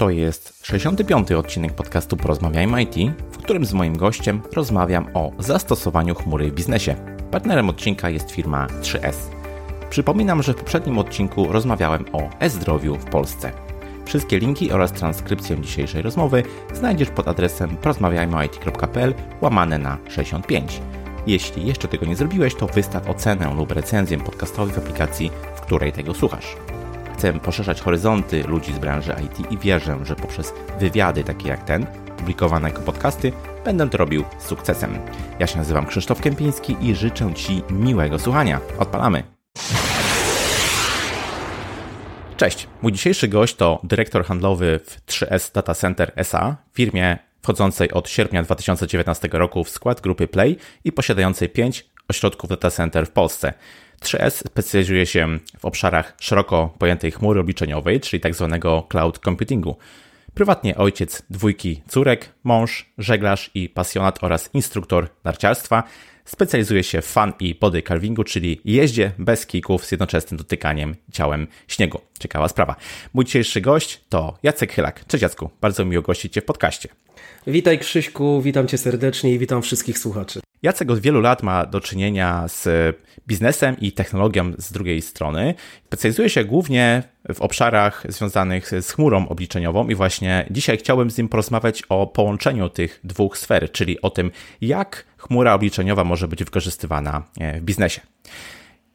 To jest 65. odcinek podcastu Porozmawiajmy IT, w którym z moim gościem rozmawiam o zastosowaniu chmury w biznesie. Partnerem odcinka jest firma 3S. Przypominam, że w poprzednim odcinku rozmawiałem o e-zdrowiu w Polsce. Wszystkie linki oraz transkrypcję dzisiejszej rozmowy znajdziesz pod adresem porozmawiajmyit.pl łamane na 65. Jeśli jeszcze tego nie zrobiłeś, to wystaw ocenę lub recenzję podcastowi w aplikacji, w której tego słuchasz. Chcę poszerzać horyzonty ludzi z branży IT i wierzę, że poprzez wywiady takie jak ten, publikowane jako podcasty, będę to robił z sukcesem. Ja się nazywam Krzysztof Kępiński i życzę Ci miłego słuchania. Odpalamy! Cześć, mój dzisiejszy gość to dyrektor handlowy w 3S Data Center SA, firmie wchodzącej od sierpnia 2019 roku w skład grupy Play i posiadającej 5 ośrodków data center w Polsce. 3S specjalizuje się w obszarach szeroko pojętej chmury obliczeniowej, czyli tzw. Tak cloud computingu. Prywatnie ojciec dwójki córek, mąż, żeglarz i pasjonat oraz instruktor narciarstwa. Specjalizuje się w fan i body carvingu, czyli jeździe bez kików z jednoczesnym dotykaniem ciałem śniegu. Ciekawa sprawa. Mój dzisiejszy gość to Jacek Chylak. Cześć Jacku, bardzo miło gościć Cię w podcaście. Witaj Krzyśku, witam Cię serdecznie i witam wszystkich słuchaczy. Jacek od wielu lat ma do czynienia z biznesem i technologią z drugiej strony. Specjalizuje się głównie w obszarach związanych z chmurą obliczeniową i właśnie dzisiaj chciałbym z nim porozmawiać o połączeniu tych dwóch sfer, czyli o tym, jak chmura obliczeniowa może być wykorzystywana e, w biznesie.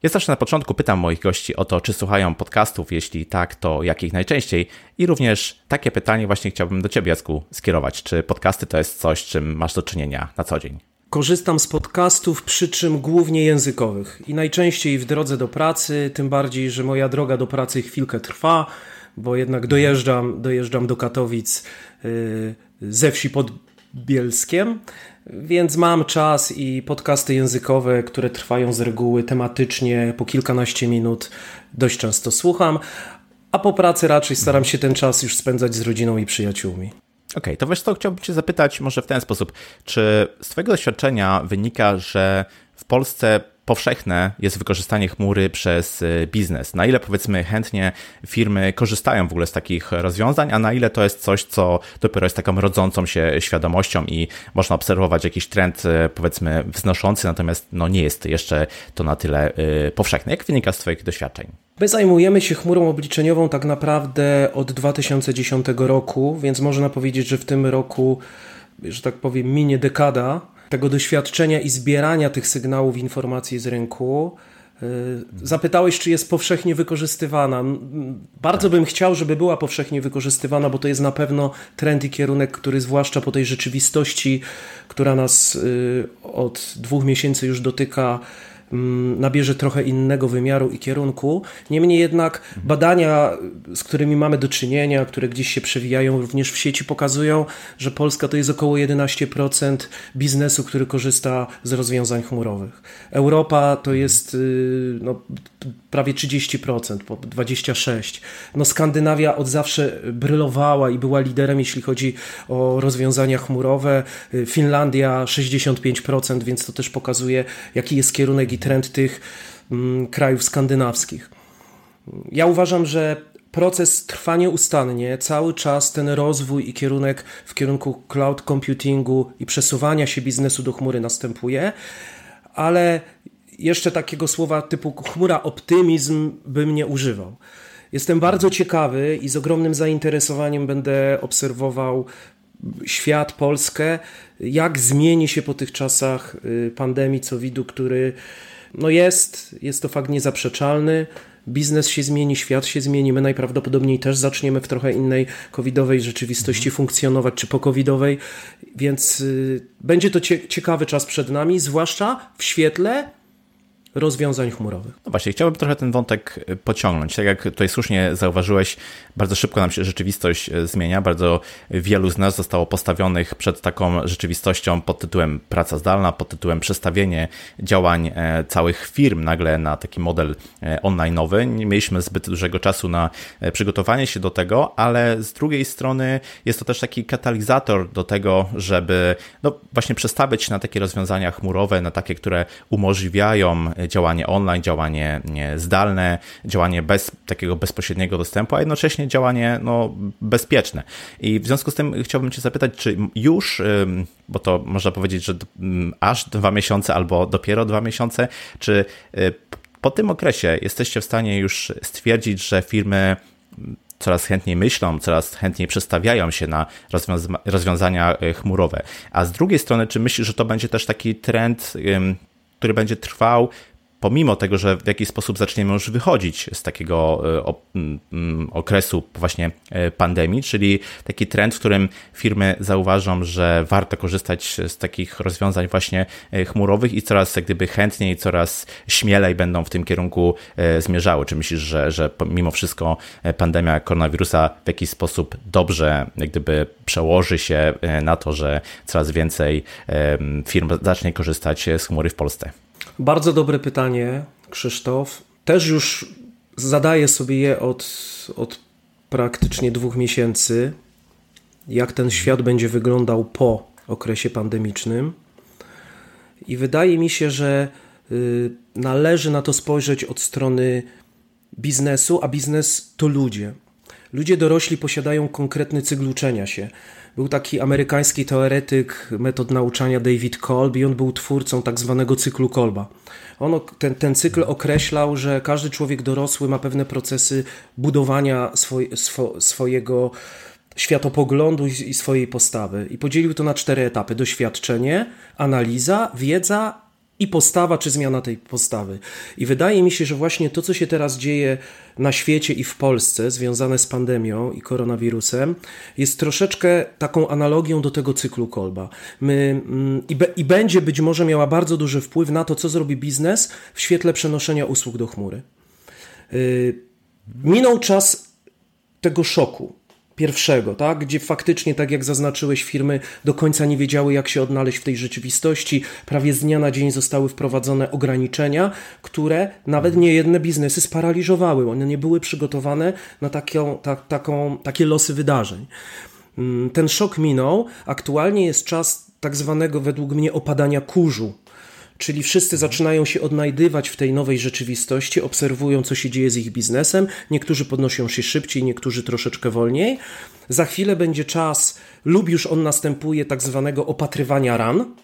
Ja zawsze na początku pytam moich gości o to, czy słuchają podcastów, jeśli tak, to jakich najczęściej. I również takie pytanie właśnie chciałbym do Ciebie, Jacku, skierować. Czy podcasty to jest coś, czym masz do czynienia na co dzień? Korzystam z podcastów, przy czym głównie językowych i najczęściej w drodze do pracy, tym bardziej, że moja droga do pracy chwilkę trwa, bo jednak dojeżdżam, dojeżdżam do Katowic yy, ze wsi pod Bielskiem, więc mam czas i podcasty językowe, które trwają z reguły tematycznie po kilkanaście minut, dość często słucham, a po pracy raczej staram się ten czas już spędzać z rodziną i przyjaciółmi. Okej, okay, to wiesz co, chciałbym Cię zapytać może w ten sposób. Czy z Twojego doświadczenia wynika, że w Polsce powszechne jest wykorzystanie chmury przez y, biznes? Na ile powiedzmy chętnie firmy korzystają w ogóle z takich rozwiązań, a na ile to jest coś, co dopiero jest taką rodzącą się świadomością i można obserwować jakiś trend y, powiedzmy wznoszący, natomiast no nie jest jeszcze to na tyle y, powszechne. Jak wynika z Twoich doświadczeń? My zajmujemy się chmurą obliczeniową tak naprawdę od 2010 roku, więc można powiedzieć, że w tym roku, że tak powiem, minie dekada tego doświadczenia i zbierania tych sygnałów informacji z rynku. Y, zapytałeś, czy jest powszechnie wykorzystywana. Bardzo bym chciał, żeby była powszechnie wykorzystywana, bo to jest na pewno trend i kierunek, który zwłaszcza po tej rzeczywistości, która nas y, od dwóch miesięcy już dotyka, nabierze trochę innego wymiaru i kierunku. Niemniej jednak badania, z którymi mamy do czynienia, które gdzieś się przewijają również w sieci, pokazują, że Polska to jest około 11% biznesu, który korzysta z rozwiązań chmurowych. Europa to jest y, no, prawie 30%, 26%. No, Skandynawia od zawsze brylowała i była liderem, jeśli chodzi o rozwiązania chmurowe. Finlandia 65%, więc to też pokazuje, jaki jest kierunek i trend tych mm, krajów skandynawskich. Ja uważam, że proces trwa nieustannie, cały czas ten rozwój i kierunek w kierunku cloud computingu i przesuwania się biznesu do chmury następuje, ale jeszcze takiego słowa typu chmura optymizm bym nie używał. Jestem bardzo ciekawy i z ogromnym zainteresowaniem będę obserwował świat, Polskę, jak zmieni się po tych czasach y, pandemii COVID-u, który no jest, jest to fakt niezaprzeczalny. Biznes się zmieni, świat się zmieni, my najprawdopodobniej też zaczniemy w trochę innej covidowej rzeczywistości mhm. funkcjonować, czy po covidowej, więc y, będzie to cie, ciekawy czas przed nami, zwłaszcza w świetle rozwiązań chmurowych. No właśnie, chciałbym trochę ten wątek e, pociągnąć. Tak jak tutaj słusznie zauważyłeś, bardzo szybko nam się rzeczywistość e, zmienia. Bardzo wielu z nas zostało postawionych przed taką rzeczywistością pod tytułem praca zdalna, pod tytułem przestawienie działań e, całych firm nagle na taki model online'owy. Nie mieliśmy zbyt dużego czasu na przygotowanie się do tego, ale z drugiej strony jest to też taki katalizator do tego, żeby no właśnie przestawić na takie rozwiązania chmurowe, na takie, które umożliwiają działanie online, działanie zdalne, działanie bez takiego bezpośredniego dostępu, a jednocześnie działanie no, bezpieczne. I w związku z tym chciałbym Cię zapytać, czy już, bo to można powiedzieć, że aż dwa miesiące albo dopiero dwa miesiące, czy y, po tym okresie jesteście w stanie już stwierdzić, że firmy coraz chętniej myślą, coraz chętniej przestawiają się na rozwiąza rozwiązania y, chmurowe. A z drugiej strony, czy myślisz, że to będzie też taki trend, który będzie trwał pomimo tego, że w jakiś sposób zaczniemy już wychodzić z takiego e, okresu właśnie e, pandemii, czyli taki trend, w którym firmy zauważą, że warto korzystać z takich rozwiązań właśnie e, chmurowych i coraz jak gdyby chętniej, coraz śmielej będą w tym kierunku zmierzały. Czy myślisz, że, że mimo wszystko pandemia koronawirusa w jakiś sposób dobrze jak gdyby przełoży się na to, że coraz więcej firm zacznie korzystać z chmury w Polsce? Bardzo dobre pytanie, Krzysztof. Też już zadaję sobie je od, od praktycznie dwóch miesięcy. Jak ten świat będzie wyglądał po okresie pandemicznym. I wydaje mi się, że y, należy na to spojrzeć od strony biznesu, a biznes to ludzie. Ludzie dorośli posiadają konkretny cykl uczenia się. Był taki amerykański teoretyk metod nauczania David Kolb i on był twórcą tak zwanego cyklu Kolba. On, ten, ten cykl określał, że każdy człowiek dorosły ma pewne procesy budowania swo, swojego światopoglądu i swojej postawy. I podzielił to na cztery etapy: doświadczenie, analiza, wiedza i postawa, czy zmiana tej postawy. I wydaje mi się, że właśnie to, co się teraz dzieje na świecie i w Polsce, związane z pandemią i koronawirusem, jest troszeczkę taką analogią do tego cyklu Kolba. My, mm, i, be, I będzie być może miała bardzo duży wpływ na to, co zrobi biznes w świetle przenoszenia usług do chmury. Yy, minął czas tego szoku pierwszego, tak? gdzie faktycznie, tak jak zaznaczyłeś, firmy do końca nie wiedziały, jak się odnaleźć w tej rzeczywistości. Prawie z dnia na dzień zostały wprowadzone ograniczenia, które nawet nie jedne biznesy sparaliżowały. One nie były przygotowane na taką, ta, taką, takie losy wydarzeń. Mm, ten szok minął. Aktualnie jest czas tak zwanego, według mnie, opadania kurzu Czyli wszyscy zaczynają się odnajdywać w tej nowej rzeczywistości, obserwują, co się dzieje z ich biznesem. Niektórzy podnoszą się szybciej, niektórzy troszeczkę wolniej. Za chwilę będzie czas, lub już on następuje, tak zwanego opatrywania ran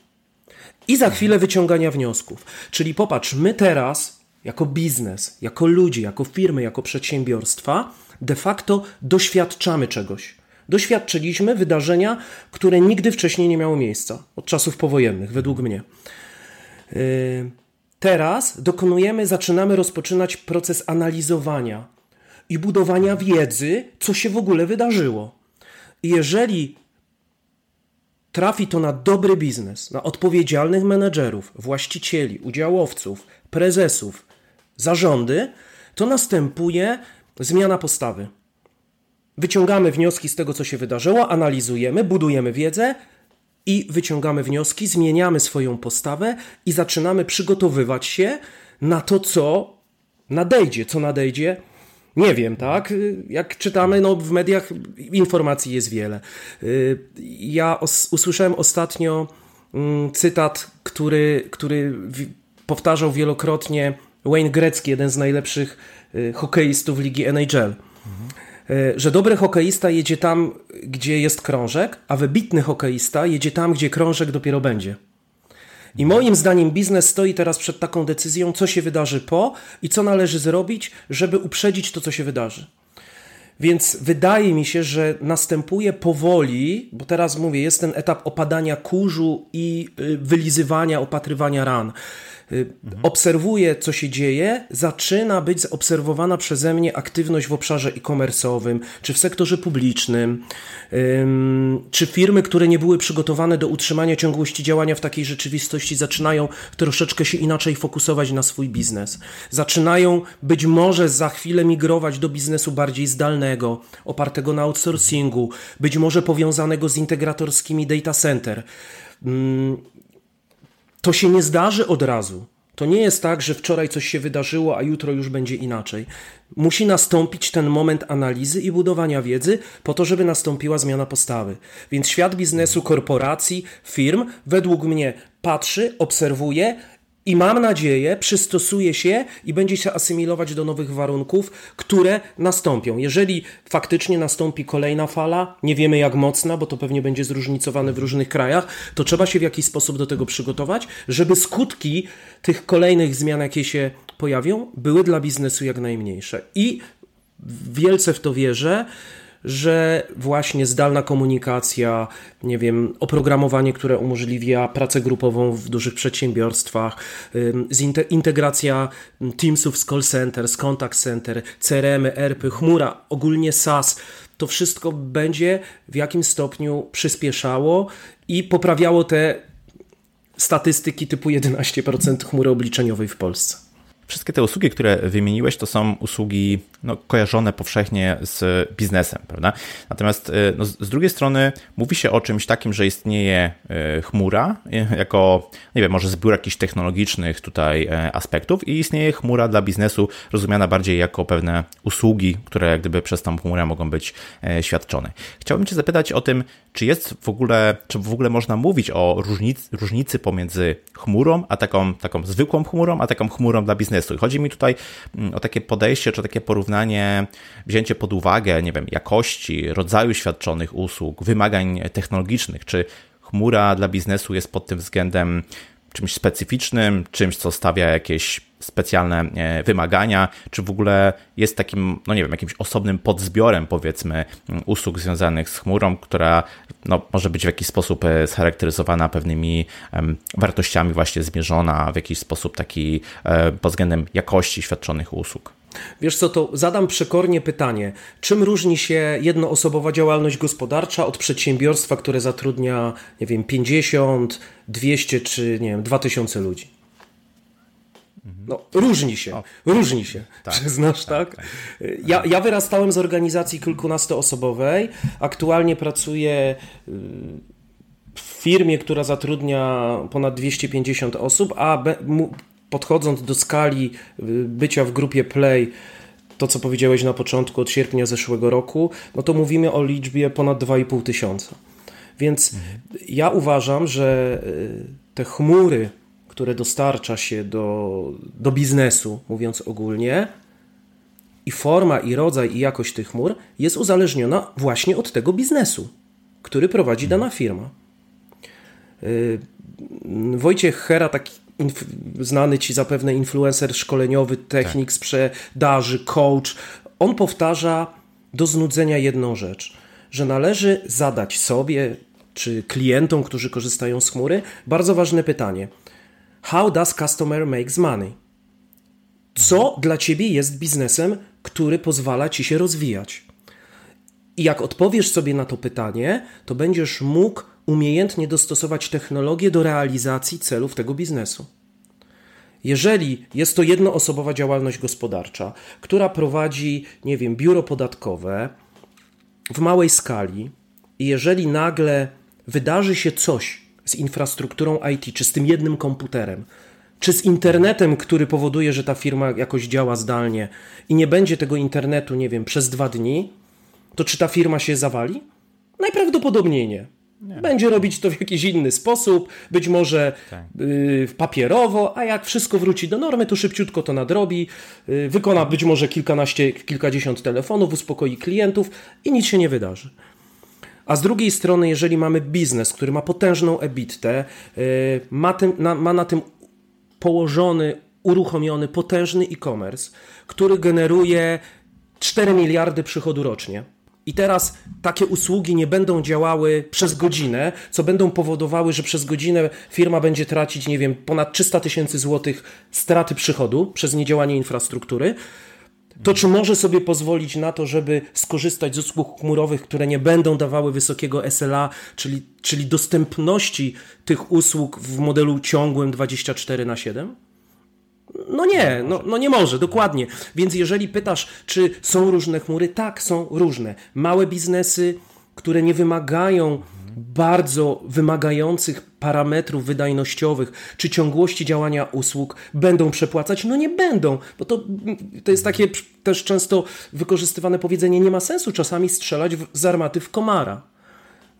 i za chwilę wyciągania wniosków. Czyli popatrz, my teraz, jako biznes, jako ludzie, jako firmy, jako przedsiębiorstwa, de facto doświadczamy czegoś. Doświadczyliśmy wydarzenia, które nigdy wcześniej nie miało miejsca od czasów powojennych, według mnie. Y, teraz dokonujemy, zaczynamy rozpoczynać proces analizowania i budowania wiedzy, co się w ogóle wydarzyło. Jeżeli trafi to na dobry biznes, na odpowiedzialnych menedżerów, właścicieli, udziałowców, prezesów, zarządy, to następuje zmiana postawy. Wyciągamy wnioski z tego, co się wydarzyło, analizujemy, budujemy wiedzę i wyciągamy wnioski, zmieniamy swoją postawę i zaczynamy przygotowywać się na to, co nadejdzie. Co nadejdzie? Nie wiem, tak? Jak czytamy, no w mediach informacji jest wiele. Y, ja usłyszałem ostatnio mm, cytat, który, który powtarzał wielokrotnie Wayne Gretzky, jeden z najlepszych y, hokeistów ligi NHL. E, że dobry hokeista jedzie tam, gdzie jest krążek, a wybitny hokeista jedzie tam, gdzie krążek dopiero będzie. I moim zdaniem biznes stoi teraz przed taką decyzją, co się wydarzy po i co należy zrobić, żeby uprzedzić to, co się wydarzy. Więc wydaje mi się, że następuje powoli, bo teraz mówię, jest ten etap opadania kurzu i y, wylizywania, opatrywania ran. Mhm. obserwuję, co się dzieje, zaczyna być obserwowana przeze mnie aktywność w obszarze e-commerce'owym, czy w sektorze publicznym, czy firmy, które nie były przygotowane do utrzymania ciągłości działania w takiej rzeczywistości, zaczynają troszeczkę się inaczej fokusować na swój biznes. Zaczynają być może za chwilę migrować do biznesu bardziej zdalnego, opartego na outsourcingu, być może powiązanego z integratorskimi data center to się nie zdarzy od razu. To nie jest tak, że wczoraj coś się wydarzyło, a jutro już będzie inaczej. Musi nastąpić ten moment analizy i budowania wiedzy po to, żeby nastąpiła zmiana postawy. Więc świat biznesu, korporacji, firm według mnie patrzy, obserwuje i mam nadzieję, przystosuje się i będzie się asymilować do nowych warunków, które nastąpią. Jeżeli faktycznie nastąpi kolejna fala, nie wiemy jak mocna, bo to pewnie będzie zróżnicowane w różnych krajach, to trzeba się w jakiś sposób do tego przygotować, żeby skutki tych kolejnych zmian, jakie się pojawią, były dla biznesu jak najmniejsze. I wielce w to wierzę że właśnie zdalna komunikacja, nie wiem, oprogramowanie, które umożliwia pracę grupową w dużych przedsiębiorstwach, integracja Teamsów z call center, z contact center, CRM, ERP, chmura, ogólnie SaaS, to wszystko będzie w jakimś stopniu przyspieszało i poprawiało te statystyki typu 11% chmury obliczeniowej w Polsce. Wszystkie te usługi, które wymieniłeś, to są usługi no, kojarzone powszechnie z biznesem, prawda? Natomiast y, no, z drugiej strony mówi się o czymś takim, że istnieje y, chmura y, jako, nie wiem, może zbiór jakichś technologicznych tutaj aspektów i istnieje chmura dla biznesu rozumiana bardziej jako pewne usługi, które jak gdyby przez tą chmurę mogą być świadczone. Chciałbym Cię zapytać o tym, czy jest w ogóle, czy w ogóle można mówić o różnicy, różnicy pomiędzy chmurą, a taką, taką zwykłą chmurą, a taką chmurą dla biznesu. I chodzi mi tutaj mm, o takie podejście, czy takie porównanie, wzięcie pod uwagę, nie wiem, jakości, rodzaju świadczonych usług, wymagań technologicznych, czy chmura dla biznesu jest pod tym względem czymś specyficznym, czymś, co stawia jakieś specjalne e, wymagania, czy w ogóle jest takim, no nie wiem, jakimś osobnym podzbiorem, powiedzmy, usług związanych z chmurą, która no, może być w jakiś sposób e, scharakteryzowana pewnymi wartościami, właśnie zmierzona w jakiś sposób taki e, pod względem jakości świadczonych usług. Wiesz co, to zadam przekornie pytanie. Czym różni się jednoosobowa działalność gospodarcza od przedsiębiorstwa, które zatrudnia, nie wiem, 50, 200 czy, nie wiem, 2000 ludzi? No, różni się, o. różni się, tak, przyznasz, tak? tak? tak. Ja, ja wyrastałem z organizacji kilkunastoosobowej, aktualnie pracuję y, w firmie, która zatrudnia ponad 250 osób, a podchodząc do skali y, bycia w grupie Play, to co powiedziałeś na początku, od sierpnia zeszłego roku, no to mówimy o liczbie ponad 2,5 tysiąca. Więc mhm. ja uważam, że y, te chmury, które dostarcza się do, do biznesu, mówiąc ogólnie, i forma, i rodzaj, i jakość tych chmur jest uzależniona właśnie od tego biznesu, który prowadzi dana firma. Y, Wojciech Hera, taki znany ci zapewne influencer szkoleniowy, technik tak. sprzedaży, coach, on powtarza do znudzenia jedną rzecz, że należy zadać sobie czy klientom, którzy korzystają z chmury, bardzo ważne pytanie. How does customer makes money? Co dla ciebie jest biznesem, który pozwala ci się rozwijać? I jak odpowiesz sobie na to pytanie, to będziesz mógł umiejętnie dostosować technologię do realizacji celów tego biznesu. Jeżeli jest to jednoosobowa działalność gospodarcza, która prowadzi, nie wiem, biuro podatkowe w małej skali, i jeżeli nagle wydarzy się coś z infrastrukturą IT, czy z tym jednym komputerem, czy z internetem, który powoduje, że ta firma jakoś działa zdalnie i nie będzie tego internetu, nie wiem, przez dwa dni, to czy ta firma się zawali? Najprawdopodobniej nie. Nie. Będzie robić to w jakiś inny sposób, być może tak. y, papierowo, a jak wszystko wróci do normy, to szybciutko to nadrobi, y, wykona być może kilkanaście, kilkadziesiąt telefonów, uspokoi klientów i nic się nie wydarzy. A z drugiej strony, jeżeli mamy biznes, który ma potężną EBITę, y, ma, tym, na, ma na tym położony, uruchomiony potężny e-commerce, który generuje 4 miliardy przychodu rocznie, i teraz takie usługi nie będą działały przez godzinę, co będą powodowały, że przez godzinę firma będzie tracić, nie wiem, ponad 300 tysięcy złotych straty przychodu przez niedziałanie infrastruktury. To czy może sobie pozwolić na to, żeby skorzystać z usług chmurowych, które nie będą dawały wysokiego SLA, czyli, czyli dostępności tych usług w modelu ciągłym 24 na 7? No nie, no, no nie może, dokładnie. Więc jeżeli pytasz, czy są różne chmury, tak, są różne. Małe biznesy, które nie wymagają bardzo wymagających parametrów wydajnościowych czy ciągłości działania usług będą przepłacać? No nie będą, bo to, to jest takie też często wykorzystywane powiedzenie, nie ma sensu czasami strzelać w, z armaty w komara.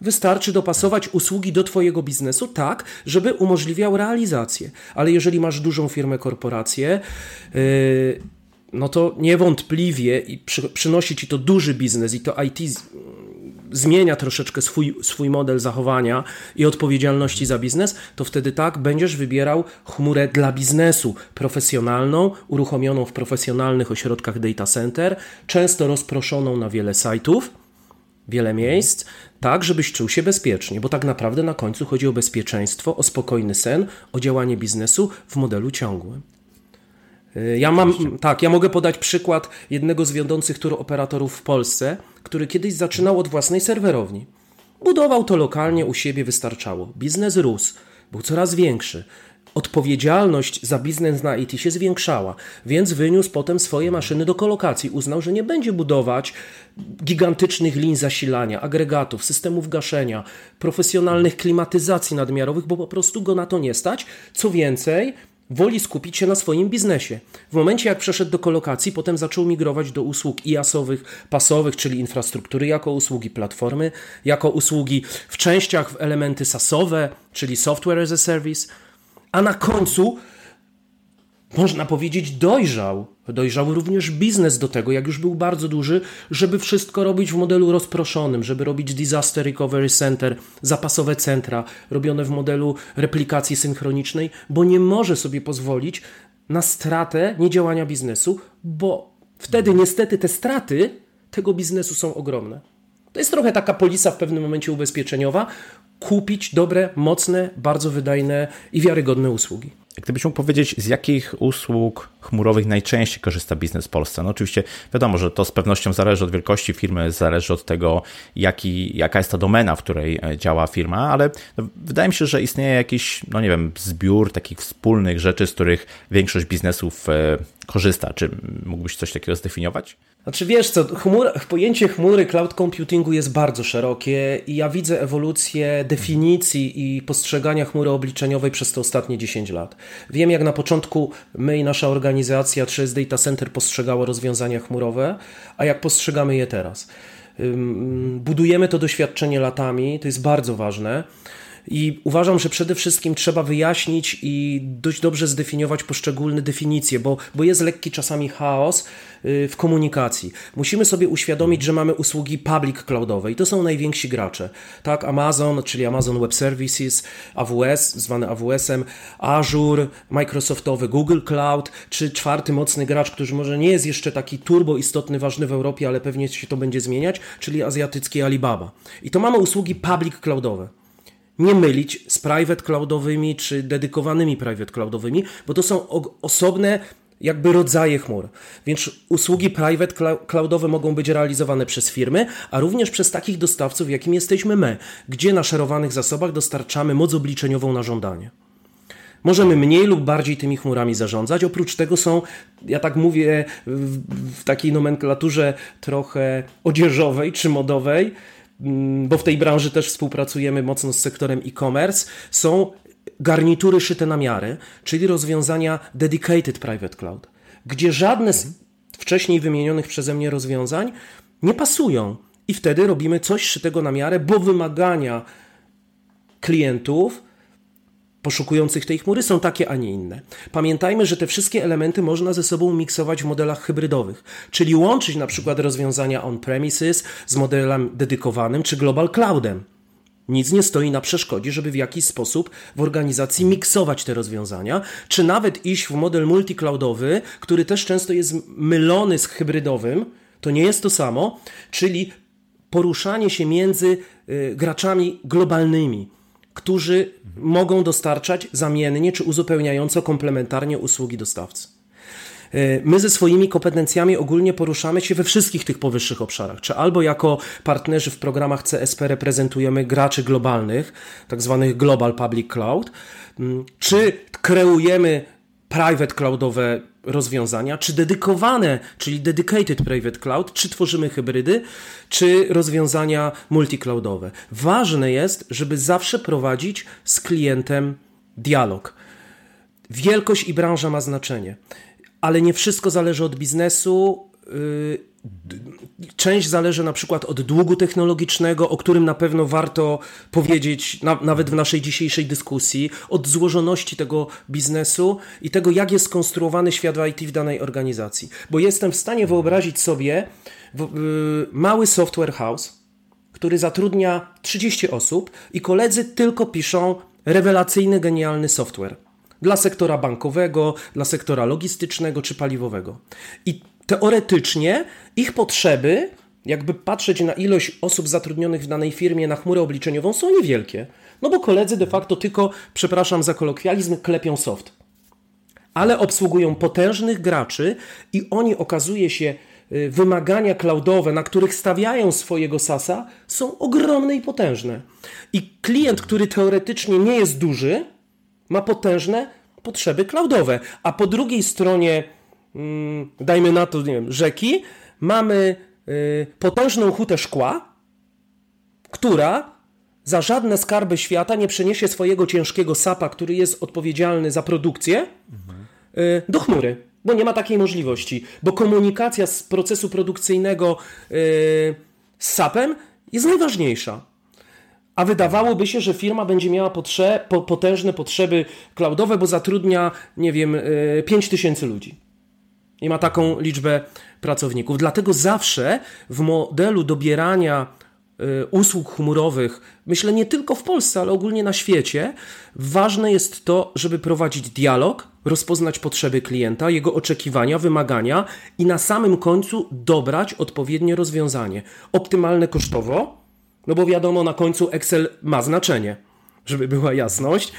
Wystarczy dopasować usługi do Twojego biznesu tak, żeby umożliwiał realizację. Ale jeżeli masz dużą firmę, korporację, yy, no to niewątpliwie i przy, przynosi Ci to duży biznes i to IT zmienia troszeczkę swój, swój model zachowania i odpowiedzialności za biznes, to wtedy tak będziesz wybierał chmurę dla biznesu profesjonalną, uruchomioną w profesjonalnych ośrodkach data center, często rozproszoną na wiele sajtów, wiele miejsc, tak żebyś czuł się bezpiecznie, bo tak naprawdę na końcu chodzi o bezpieczeństwo, o spokojny sen, o działanie biznesu w modelu ciągłym. Ja mam, tak, ja mogę podać przykład jednego z wiodących operatorów w Polsce, który kiedyś zaczynał od własnej serwerowni. Budował to lokalnie u siebie, wystarczało. Biznes rósł, był coraz większy. Odpowiedzialność za biznes na IT się zwiększała, więc wyniósł potem swoje maszyny do kolokacji. Uznał, że nie będzie budować gigantycznych lin zasilania, agregatów, systemów gaszenia, profesjonalnych klimatyzacji nadmiarowych, bo po prostu go na to nie stać. Co więcej, woli skupić się na swoim biznesie. W momencie, jak przeszedł do kolokacji, potem zaczął migrować do usług IaaS-owych, pasowych, czyli infrastruktury jako usługi platformy, jako usługi w częściach w elementy SaaSowe, czyli Software as a Service, a na końcu można powiedzieć, dojrzał. Dojrzał również biznes do tego, jak już był bardzo duży, żeby wszystko robić w modelu rozproszonym, żeby robić Disaster Recovery Center, zapasowe centra, robione w modelu replikacji synchronicznej, bo nie może sobie pozwolić na stratę niedziałania biznesu, bo wtedy niestety te straty tego biznesu są ogromne. To jest trochę taka polisa w pewnym momencie ubezpieczeniowa, kupić dobre, mocne, bardzo wydajne i wiarygodne usługi. Gdybyś mógł powiedzieć, z jakich usług chmurowych najczęściej korzysta biznes w Polsce? No oczywiście wiadomo, że to z pewnością zależy od wielkości firmy, zależy od tego, jaki, jaka jest ta domena, w której e, działa firma, ale no, wydaje mi się, że istnieje jakiś, no nie wiem, zbiór takich wspólnych rzeczy, z których większość biznesów e, korzysta. Czy mógłbyś coś takiego zdefiniować? Znaczy wiesz co, chmura, pojęcie chmury cloud computingu jest bardzo szerokie i ja widzę ewolucję definicji i postrzegania chmury obliczeniowej przez te ostatnie 10 lat. Wiem jak na początku my i nasza organizacja 3S Data Center postrzegała rozwiązania chmurowe, a jak postrzegamy je teraz. Budujemy to doświadczenie latami, to jest bardzo ważne. I uważam, że przede wszystkim trzeba wyjaśnić i dość dobrze zdefiniować poszczególne definicje, bo, bo jest lekki czasami chaos y, w komunikacji. Musimy sobie uświadomić, że mamy usługi public cloudowe i to są najwięksi gracze. Tak, Amazon, czyli Amazon Web Services, AWS, zwany AWS-em, Azure, Microsoftowy Google Cloud, czy czwarty mocny gracz, który może nie jest jeszcze taki turbo istotny, ważny w Europie, ale pewnie się to będzie zmieniać, czyli azjatycki Alibaba. I to mamy usługi public cloudowe nie mylić z private cloudowymi czy dedykowanymi private cloudowymi, bo to są osobne jakby rodzaje chmur. Więc usługi private cloudowe mogą być realizowane przez firmy, a również przez takich dostawców, jakim jesteśmy my, gdzie na szerowanych zasobach dostarczamy moc obliczeniową na żądanie. Możemy mniej lub bardziej tymi chmurami zarządzać. Oprócz tego są, ja tak mówię w, w takiej nomenklaturze trochę odzieżowej czy modowej, bo w tej branży też współpracujemy mocno z sektorem e-commerce, są garnitury szyte na miarę, czyli rozwiązania dedicated private cloud, gdzie żadne z wcześniej wymienionych przeze mnie rozwiązań nie pasują. I wtedy robimy coś szytego na miarę, bo wymagania klientów poszukujących tej chmury są takie, a nie inne. Pamiętajmy, że te wszystkie elementy można ze sobą miksować w modelach hybrydowych, czyli łączyć na przykład rozwiązania on-premises z modelem dedykowanym czy global cloudem. Nic nie stoi na przeszkodzie, żeby w jakiś sposób w organizacji miksować te rozwiązania, czy nawet iść w model multicloudowy, który też często jest mylony z hybrydowym, to nie jest to samo, czyli poruszanie się między y, graczami globalnymi którzy mogą dostarczać zamiennie czy uzupełniająco komplementarnie usługi dostawcy. E, my ze swoimi kompetencjami ogólnie poruszamy się we wszystkich tych powyższych obszarach, czy albo jako partnerzy w programach CSP reprezentujemy graczy globalnych, tak zwanych Global Public Cloud, czy kreujemy private cloudowe rozwiązania, czy dedykowane, czyli dedicated private cloud, czy tworzymy hybrydy, czy rozwiązania multicloudowe. Ważne jest, żeby zawsze prowadzić z klientem dialog. Wielkość i branża ma znaczenie, ale nie wszystko zależy od biznesu yy, Część zależy na przykład od długu technologicznego, o którym na pewno warto powiedzieć na, nawet w naszej dzisiejszej dyskusji, od złożoności tego biznesu i tego, jak jest skonstruowany świat IT w danej organizacji. Bo jestem w stanie wyobrazić sobie mały software house, który zatrudnia 30 osób i koledzy tylko piszą rewelacyjny, genialny software dla sektora bankowego, dla sektora logistycznego czy paliwowego. I teoretycznie ich potrzeby, jakby patrzeć na ilość osób zatrudnionych w danej firmie na chmurę obliczeniową, są niewielkie. No bo koledzy de facto tylko, przepraszam za kolokwializm, klepią soft. Ale obsługują potężnych graczy i oni okazuje się y, wymagania cloudowe, na których stawiają swojego SASa, są ogromne i potężne. I klient, który teoretycznie nie jest duży, ma potężne potrzeby cloudowe, a po drugiej stronie dajmy na to, nie wiem, rzeki, mamy y, potężną hutę szkła, która za żadne skarby świata nie przeniesie swojego ciężkiego sapa, który jest odpowiedzialny za produkcję, y, do chmury, bo nie ma takiej możliwości, bo komunikacja z procesu produkcyjnego y, z sapem jest najważniejsza. A wydawałoby się, że firma będzie miała potrze po, potężne potrzeby cloudowe, bo zatrudnia, nie wiem, 5 tysięcy ludzi i ma taką liczbę pracowników. Dlatego zawsze w modelu dobierania y, usług chmurowych, myślę nie tylko w Polsce, ale ogólnie na świecie, ważne jest to, żeby prowadzić dialog, rozpoznać potrzeby klienta, jego oczekiwania, wymagania i na samym końcu dobrać odpowiednie rozwiązanie. Optymalne kosztowo, no bo wiadomo, na końcu Excel ma znaczenie żeby była jasność.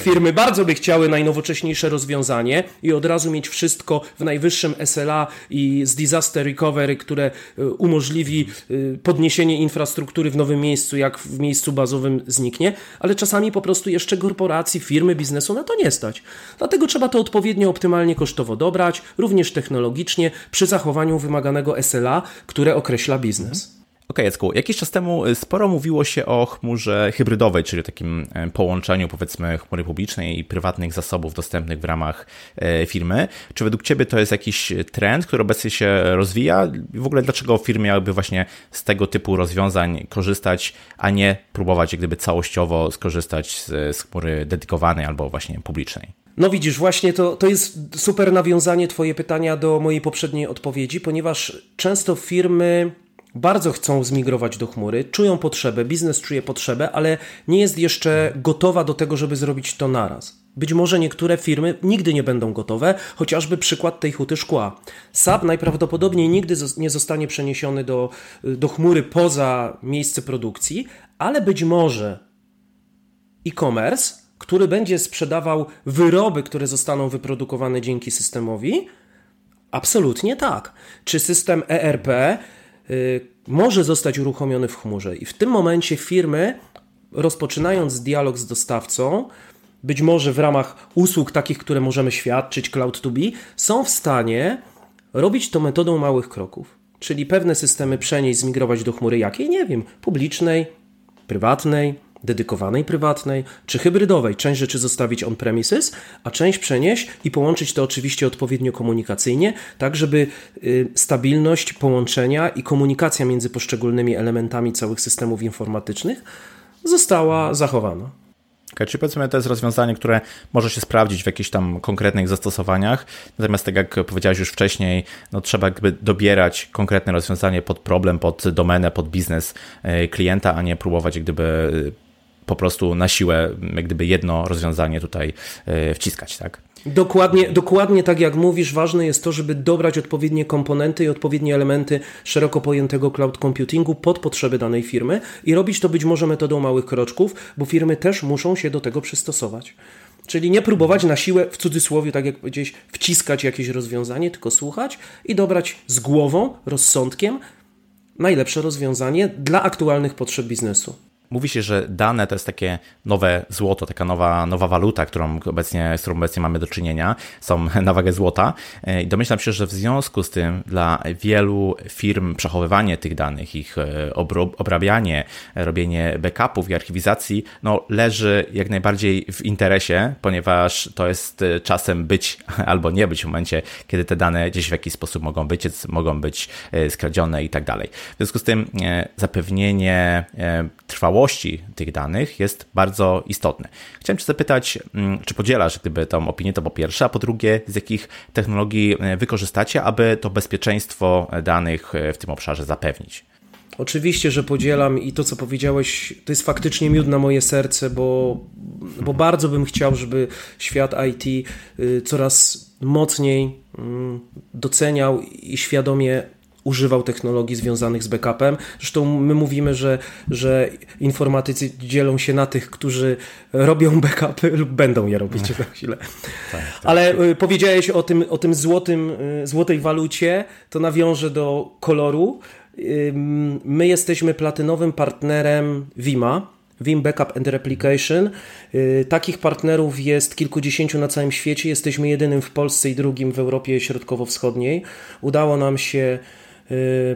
Firmy bardzo by chciały najnowocześniejsze rozwiązanie i od razu mieć wszystko w najwyższym SLA i z disaster recovery, które e, umożliwi e, podniesienie infrastruktury w nowym miejscu, jak w miejscu bazowym zniknie, ale czasami po prostu jeszcze korporacji, firmy, biznesu na to nie stać. Dlatego trzeba to odpowiednio optymalnie kosztowo dobrać, również technologicznie, przy zachowaniu wymaganego SLA, które określa biznes. Okej, okay, Jacku, jakiś czas temu y, sporo mówiło się o chmurze hybrydowej, czyli takim e, połączeniu powiedzmy chmury publicznej i prywatnych zasobów dostępnych w ramach e, firmy. Czy według Ciebie to jest jakiś trend, który obecnie się rozwija? W ogóle dlaczego firmy miałyby właśnie z tego typu rozwiązań korzystać, a nie próbować jak gdyby całościowo skorzystać z, z chmury dedykowanej albo właśnie publicznej? No widzisz, właśnie to, to jest super nawiązanie Twoje pytania do mojej poprzedniej odpowiedzi, ponieważ często firmy bardzo chcą zmigrować do chmury, czują potrzebę, biznes czuje potrzebę, ale nie jest jeszcze gotowa do tego, żeby zrobić to naraz. Być może niektóre firmy nigdy nie będą gotowe, chociażby przykład tej huty szkła. SAP najprawdopodobniej nigdy nie zostanie przeniesiony do, do chmury poza miejsce produkcji, ale być może e-commerce, który będzie sprzedawał wyroby, które zostaną wyprodukowane dzięki systemowi, absolutnie tak. Czy system ERP może zostać uruchomiony w chmurze. I w tym momencie firmy, rozpoczynając dialog z dostawcą, być może w ramach usług takich, które możemy świadczyć, cloud to be, są w stanie robić to metodą małych kroków. Czyli pewne systemy przenieść, zmigrować do chmury jakiej? Nie wiem, publicznej, prywatnej, dedykowanej prywatnej czy hybrydowej. Część rzeczy zostawić on-premises, a część przenieść i połączyć to oczywiście odpowiednio komunikacyjnie, tak żeby y, stabilność połączenia i komunikacja między poszczególnymi elementami całych systemów informatycznych została zachowana. Okay, czyli powiedzmy, to jest rozwiązanie, które może się sprawdzić w jakichś tam konkretnych zastosowaniach, natomiast tak jak powiedziałeś już wcześniej, no trzeba jakby dobierać konkretne rozwiązanie pod problem, pod domenę, pod biznes y, klienta, a nie próbować gdyby y, po prostu na siłę jak gdyby jedno rozwiązanie tutaj e, wciskać, tak? Dokładnie, dokładnie tak jak mówisz, ważne jest to, żeby dobrać odpowiednie komponenty i odpowiednie elementy szeroko pojętego cloud computingu pod potrzeby danej firmy i robić to być może metodą małych kroczków, bo firmy też muszą się do tego przystosować. Czyli nie próbować na siłę, w cudzysłowie, tak jak powiedziałeś, wciskać jakieś rozwiązanie, tylko słuchać i dobrać z głową, rozsądkiem najlepsze rozwiązanie dla aktualnych potrzeb biznesu. Mówi się, że dane to jest takie nowe złoto, taka nowa, nowa waluta, którą obecnie, z którą obecnie mamy do czynienia, są na wagę złota. I domyślam się, że w związku z tym dla wielu firm przechowywanie tych danych, ich obrabianie, robienie backupów i archiwizacji, no, leży jak najbardziej w interesie, ponieważ to jest czasem być albo nie być w momencie, kiedy te dane gdzieś w jakiś sposób mogą być, mogą być skradzione i tak dalej. W związku z tym zapewnienie trwałości tych danych jest bardzo istotne. Chciałem Cię zapytać, mm, czy podzielasz gdyby tą opinię, to po pierwsze, a po drugie, z jakich technologii e, wykorzystacie, aby to bezpieczeństwo danych e, w tym obszarze zapewnić? Oczywiście, że podzielam i to, co powiedziałeś, to jest faktycznie miód na moje serce, bo, bo bardzo bym chciał, żeby świat IT y, coraz mocniej mm, doceniał i świadomie używał technologii związanych z backupem. Zresztą my mówimy, że, że informatycy dzielą się na tych, którzy robią backupy lub będą je robić za chwilę. Tak, tak, Ale tak. powiedziałeś o tym, o tym złotym, y, złotej walucie, to nawiążę do koloru. My jesteśmy platynowym partnerem Vima Vim Backup and Replication. Y, takich partnerów jest kilkudziesięciu na całym świecie. Jesteśmy jedynym w Polsce i drugim w Europie Środkowo-Wschodniej. Udało nam się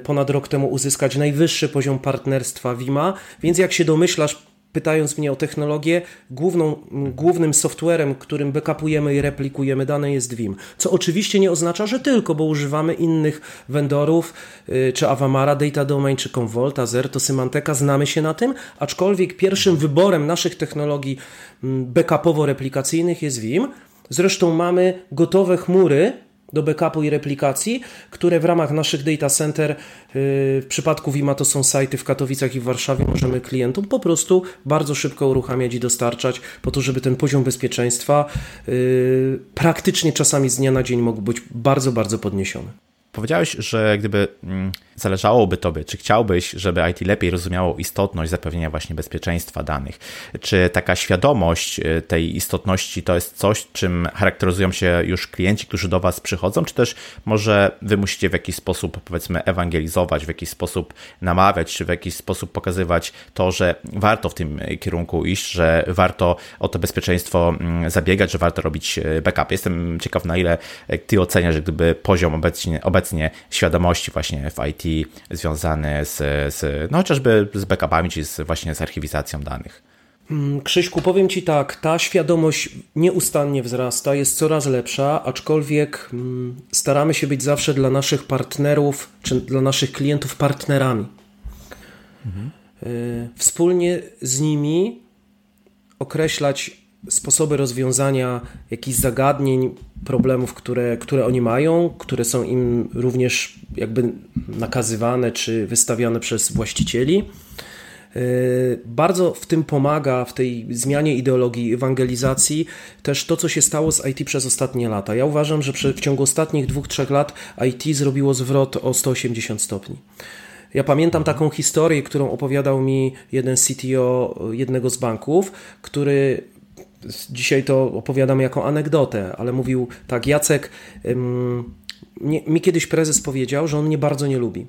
ponad rok temu uzyskać najwyższy poziom partnerstwa Vima, więc jak się domyślasz, pytając mnie o technologię, główną, głównym softwarem, którym backupujemy i replikujemy dane jest Vim. Co oczywiście nie oznacza, że tylko, bo używamy innych vendorów, y, czy Avamara, Data Domain, czy Commvault, Azerto, Symanteka, znamy się na tym, aczkolwiek pierwszym wyborem naszych technologii backupowo-replikacyjnych jest Vim. Zresztą mamy gotowe chmury, do backupu i replikacji, które w ramach naszych data center, y, w przypadku Wima to są sajty w Katowicach i w Warszawie, możemy klientom po prostu bardzo szybko uruchamiać i dostarczać, po to, żeby ten poziom bezpieczeństwa y, praktycznie czasami z dnia na dzień mógł być bardzo, bardzo podniesiony. Powiedziałeś, że gdyby mm, zależałoby Tobie, czy chciałbyś, żeby IT lepiej rozumiało istotność zapewnienia właśnie bezpieczeństwa danych? Czy taka świadomość y, tej istotności to jest coś, czym charakteryzują się już klienci, którzy do Was przychodzą, czy też może Wy musicie w jakiś sposób, powiedzmy, ewangelizować, w jakiś sposób namawiać, czy w jakiś sposób pokazywać to, że warto w tym kierunku iść, że warto o to bezpieczeństwo mm, zabiegać, że warto robić y, backup? Jestem ciekaw, na ile Ty oceniasz, gdyby poziom obecnie obecnie świadomości właśnie w IT związane z, z no chociażby z backupami, czy z, właśnie z archiwizacją danych. Mm, Krzyśku, powiem Ci tak, ta świadomość nieustannie wzrasta, jest coraz lepsza, aczkolwiek mm, staramy się być zawsze dla naszych partnerów, czy dla naszych klientów partnerami. Mhm. Y, wspólnie z nimi określać sposoby rozwiązania jakichś zagadnień, problemów, które, które oni mają, które są im również jakby nakazywane czy wystawiane przez właścicieli. E, bardzo w tym pomaga, w tej zmianie ideologii, ewangelizacji, też to, co się stało z IT przez ostatnie lata. Ja uważam, że w ciągu ostatnich dwóch, trzech lat IT zrobiło zwrot o 180 stopni. Ja pamiętam taką historię, którą opowiadał mi jeden CTO jednego z banków, który dzisiaj to opowiadam jako anegdotę, ale mówił tak, Jacek, mi kiedyś prezes powiedział, że on mnie bardzo nie lubi.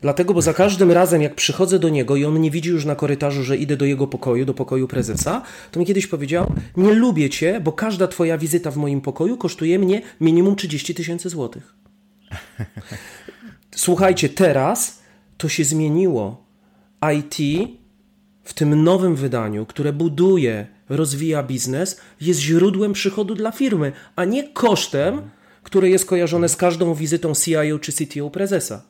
Dlatego, bo za każdym razem, jak przychodzę do niego i on nie widzi już na korytarzu, że idę do jego pokoju, do pokoju prezesa, to mi kiedyś powiedział: Nie lubię cię, bo każda twoja wizyta w moim pokoju kosztuje mnie minimum 30 tysięcy złotych. Słuchajcie, teraz to się zmieniło. IT w tym nowym wydaniu, które buduje rozwija biznes, jest źródłem przychodu dla firmy, a nie kosztem, które jest kojarzone z każdą wizytą CIO czy CTO prezesa.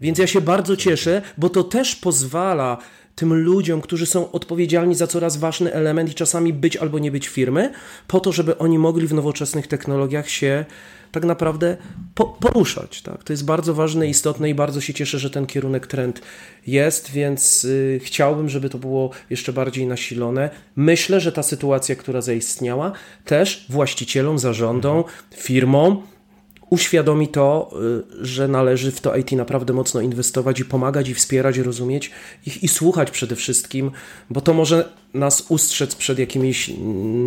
Więc ja się bardzo cieszę, bo to też pozwala tym ludziom, którzy są odpowiedzialni za coraz ważny element i czasami być albo nie być firmy, po to, żeby oni mogli w nowoczesnych technologiach się tak naprawdę po, poruszać. Tak? To jest bardzo ważne, istotne i bardzo się cieszę, że ten kierunek, trend jest, więc y, chciałbym, żeby to było jeszcze bardziej nasilone. Myślę, że ta sytuacja, która zaistniała, też właścicielom, zarządom, firmom, uświadomi to, y, że należy w to IT naprawdę mocno inwestować i pomagać i wspierać, i rozumieć ich i słuchać przede wszystkim, bo to może nas ustrzec przed jakimiś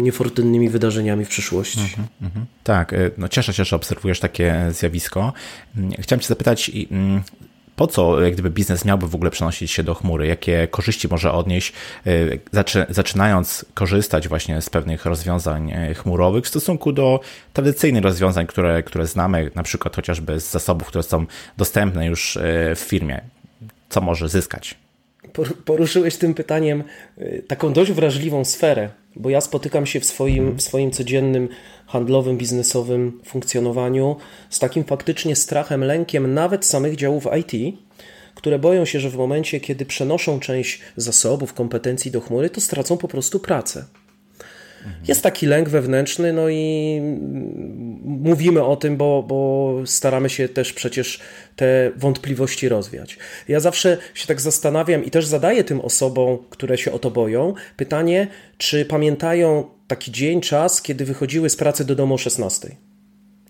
niefortunnymi wydarzeniami w przyszłości. Mhm, mhm. Tak, y, no cieszę się, że obserwujesz takie zjawisko. Chciałem Cię zapytać, mm, po co jak gdyby biznes miałby w ogóle przenosić się do chmury, jakie korzyści może odnieść, zaczynając korzystać właśnie z pewnych rozwiązań chmurowych w stosunku do tradycyjnych rozwiązań, które, które znamy, na przykład chociażby z zasobów, które są dostępne już w firmie. Co może zyskać? Poruszyłeś tym pytaniem taką dość wrażliwą sferę, bo ja spotykam się w swoim, w swoim codziennym handlowym, biznesowym funkcjonowaniu z takim faktycznie strachem, lękiem nawet samych działów IT, które boją się, że w momencie, kiedy przenoszą część zasobów, kompetencji do chmury, to stracą po prostu pracę. Jest taki lęk wewnętrzny, no i mówimy o tym, bo, bo staramy się też przecież te wątpliwości rozwiać. Ja zawsze się tak zastanawiam i też zadaję tym osobom, które się o to boją, pytanie, czy pamiętają taki dzień, czas, kiedy wychodziły z pracy do domu o 16.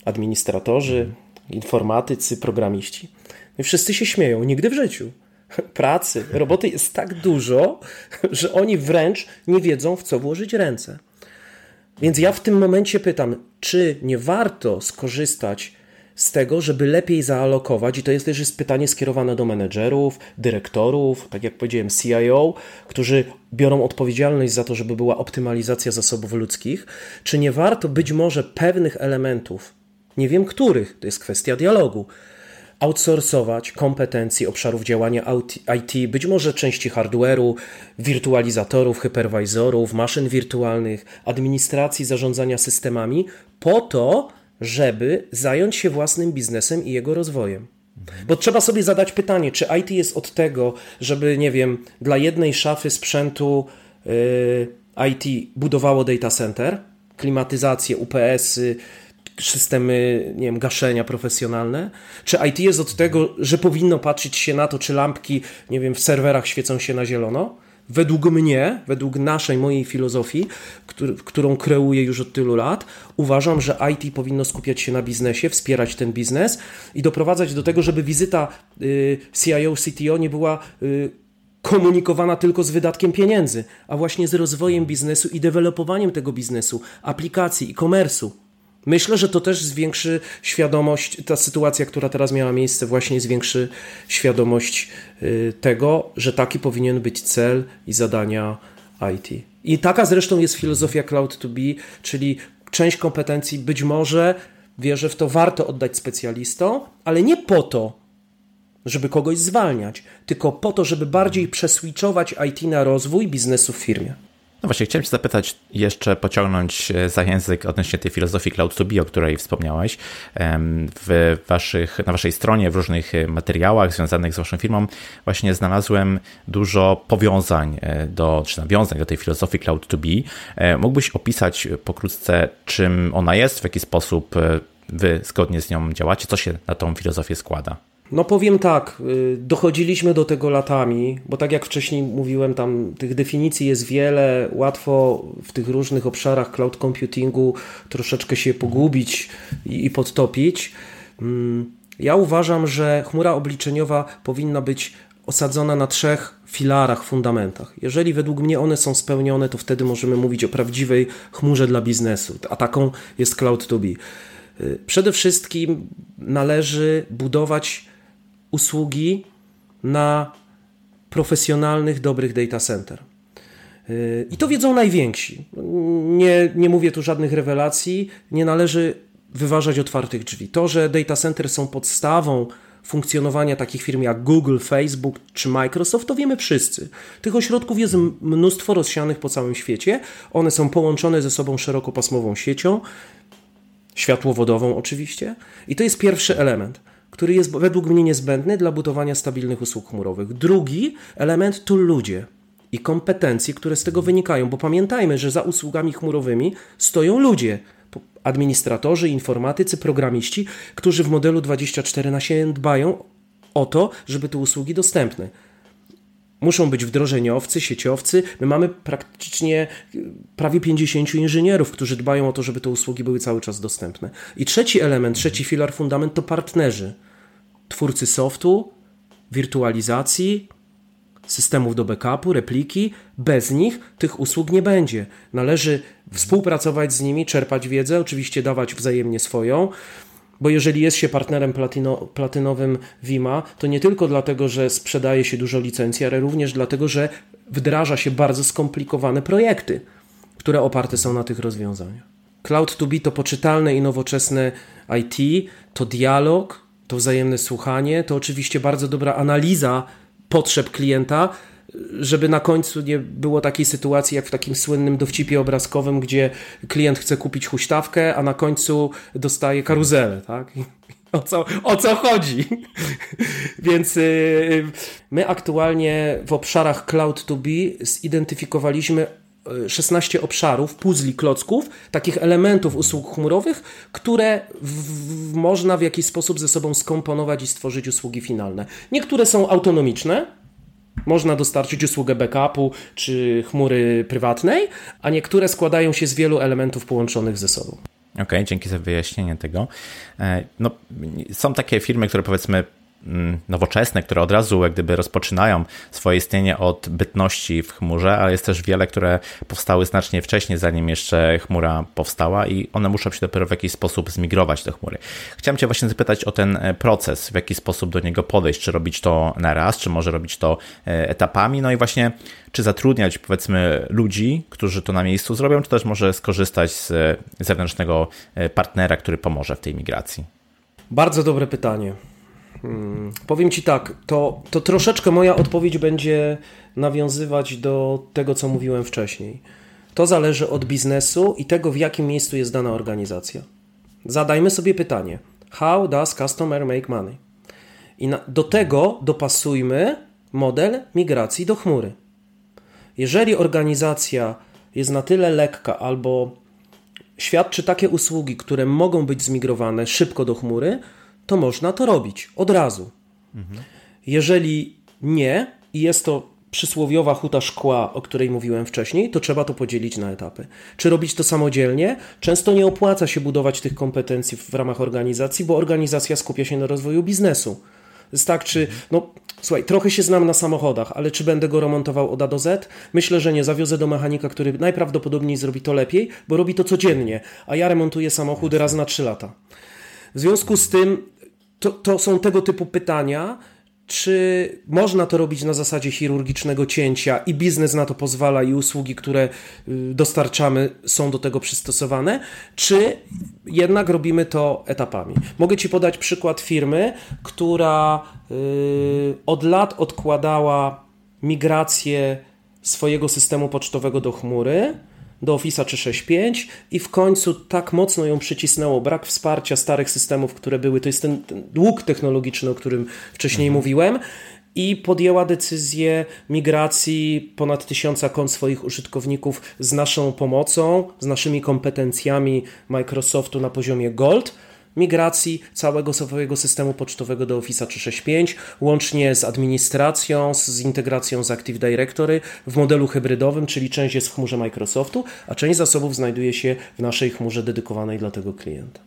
Administratorzy, informatycy, programiści. I wszyscy się śmieją, nigdy w życiu. Pracy, roboty jest tak dużo, że oni wręcz nie wiedzą, w co włożyć ręce. Więc ja w tym momencie pytam, czy nie warto skorzystać z tego, żeby lepiej zaalokować, i to jest też jest pytanie skierowane do menedżerów, dyrektorów, tak jak powiedziałem, CIO, którzy biorą odpowiedzialność za to, żeby była optymalizacja zasobów ludzkich, czy nie warto być może pewnych elementów, nie wiem których, to jest kwestia dialogu, outsourcować kompetencji obszarów działania IT, być może części hardware'u, wirtualizatorów, hyperwizorów, maszyn wirtualnych, administracji zarządzania systemami, po to, żeby zająć się własnym biznesem i jego rozwojem. Bo trzeba sobie zadać pytanie, czy IT jest od tego, żeby, nie wiem, dla jednej szafy sprzętu yy, IT budowało data center, klimatyzację, UPS-y, systemy, nie wiem, gaszenia profesjonalne? Czy IT jest od tego, że powinno patrzeć się na to, czy lampki, nie wiem, w serwerach świecą się na zielono? Według mnie, według naszej, mojej filozofii, którą kreuję już od tylu lat, uważam, że IT powinno skupiać się na biznesie, wspierać ten biznes i doprowadzać do tego, żeby wizyta y, CIO, CTO nie była y, komunikowana tylko z wydatkiem pieniędzy, a właśnie z rozwojem biznesu i dewelopowaniem tego biznesu, aplikacji, e-commerce'u. Myślę, że to też zwiększy świadomość, ta sytuacja, która teraz miała miejsce, właśnie zwiększy świadomość tego, że taki powinien być cel i zadania IT. I taka zresztą jest filozofia Cloud to Be, czyli część kompetencji być może, wierzę w to, warto oddać specjalistom, ale nie po to, żeby kogoś zwalniać, tylko po to, żeby bardziej przeswitchować IT na rozwój biznesu w firmie. No właśnie, chciałem Cię zapytać, jeszcze pociągnąć e, za język odnośnie tej filozofii Cloud to Be, o której wspomniałeś. W waszych, na Waszej stronie, w różnych e, materiałach związanych z Waszą firmą, właśnie znalazłem dużo powiązań e, do, czy nawiązań do tej filozofii Cloud to Be. Mógłbyś opisać pokrótce, czym ona jest, w jaki sposób Wy zgodnie z nią działacie, co się na tą filozofię składa? No powiem tak, y, dochodziliśmy do tego latami, bo tak jak wcześniej mówiłem, tam tych definicji jest wiele, łatwo w tych różnych obszarach cloud computingu troszeczkę się pogubić i podtopić. Mm, ja uważam, że chmura obliczeniowa powinna być osadzona na trzech filarach, fundamentach. Jeżeli według mnie one są spełnione, to wtedy możemy mówić o prawdziwej chmurze dla biznesu, a taką jest Cloud 2B. Y, przede wszystkim należy budować usługi na profesjonalnych, dobrych data center. Yy, I to wiedzą najwięksi. Nie, nie mówię tu żadnych rewelacji, nie należy wyważać otwartych drzwi. To, że data center są podstawą funkcjonowania takich firm jak Google, Facebook czy Microsoft, to wiemy wszyscy. Tych ośrodków jest mnóstwo rozsianych po całym świecie. One są połączone ze sobą szerokopasmową siecią, światłowodową oczywiście. I to jest pierwszy element który jest według mnie niezbędny dla budowania stabilnych usług chmurowych. Drugi element to ludzie i kompetencje, które z tego wynikają, bo pamiętajmy, że za usługami chmurowymi stoją ludzie, administratorzy, informatycy, programiści, którzy w modelu 24 na 7 dbają o to, żeby te usługi dostępne. Muszą być wdrożeniowcy, sieciowcy. My mamy praktycznie prawie 50 inżynierów, którzy dbają o to, żeby te usługi były cały czas dostępne. I trzeci element, trzeci filar, fundament to partnerzy. Twórcy softu, wirtualizacji, systemów do backupu, repliki. Bez nich tych usług nie będzie. Należy współpracować z nimi, czerpać wiedzę, oczywiście dawać wzajemnie swoją Bo jeżeli jest się partnerem platyno, platynowym Vima, to nie tylko dlatego, że sprzedaje się dużo licencji, ale również dlatego, że wdraża się bardzo skomplikowane projekty, które oparte są na tych rozwiązaniach. Cloud2B to poczytalne i nowoczesne IT, to dialog, to wzajemne słuchanie, to oczywiście bardzo dobra analiza potrzeb klienta, żeby na końcu nie było takiej sytuacji jak w takim słynnym dowcipie obrazkowym, gdzie klient chce kupić huśtawkę, a na końcu dostaje karuzelę, tak? O co, o co chodzi? Więc yy, my aktualnie w obszarach Cloud2B zidentyfikowaliśmy 16 obszarów, puzli, klocków, takich elementów usług chmurowych, które w, w, można w jakiś sposób ze sobą skomponować i stworzyć usługi finalne. Niektóre są autonomiczne, można dostarczyć usługę backupu czy chmury prywatnej, a niektóre składają się z wielu elementów połączonych ze sobą. Okej, okay, dzięki za wyjaśnienie tego. E, no, są takie firmy, które powiedzmy nowoczesne, które od razu jak gdyby rozpoczynają swoje istnienie od bytności w chmurze, ale jest też wiele, które powstały znacznie wcześniej, zanim jeszcze chmura powstała i one muszą się dopiero w jakiś sposób zmigrować do chmury. Chciałem Cię właśnie zapytać o ten e, proces, w jaki sposób do niego podejść, czy robić to na raz, czy może robić to e, etapami, no i właśnie czy zatrudniać powiedzmy ludzi, którzy to na miejscu zrobią, czy też może skorzystać z e, zewnętrznego partnera, który pomoże w tej migracji? Bardzo dobre pytanie. Hmm. Powiem Ci tak, to, to troszeczkę moja odpowiedź będzie nawiązywać do tego, co mówiłem wcześniej. To zależy od biznesu i tego, w jakim miejscu jest dana organizacja. Zadajmy sobie pytanie: How does customer make money? I na, do tego dopasujmy model migracji do chmury. Jeżeli organizacja jest na tyle lekka albo świadczy takie usługi, które mogą być zmigrowane szybko do chmury, to można to robić od razu. Mhm. Jeżeli nie i jest to przysłowiowa huta szkła, o której mówiłem wcześniej, to trzeba to podzielić na etapy. Czy robić to samodzielnie? Często nie opłaca się budować tych kompetencji w ramach organizacji, bo organizacja skupia się na rozwoju biznesu. Jest tak, czy, no słuchaj, trochę się znam na samochodach, ale czy będę go remontował od A do Z? Myślę, że nie. Zawiozę do mechanika, który najprawdopodobniej zrobi to lepiej, bo robi to codziennie, a ja remontuję samochód raz na trzy lata. W związku z tym to, to są tego typu pytania, czy można to robić na zasadzie chirurgicznego cięcia i biznes na to pozwala i usługi, które y, dostarczamy są do tego przystosowane, czy jednak robimy to etapami. Mogę Ci podać przykład firmy, która yy, od lat odkładała migrację swojego systemu pocztowego do chmury do Office 365 i w końcu tak mocno ją przycisnęło. Brak wsparcia starych systemów, które były, to jest ten, ten dług technologiczny, o którym wcześniej mhm. mówiłem, i podjęła decyzję migracji ponad tysiąca kont swoich użytkowników z naszą pomocą, z naszymi kompetencjami Microsoftu na poziomie Gold migracji całego swojego systemu pocztowego do Office 365, łącznie z administracją, z integracją z Active Directory w modelu hybrydowym, czyli część jest w chmurze Microsoftu, a część zasobów znajduje się w naszej chmurze dedykowanej dla tego klienta.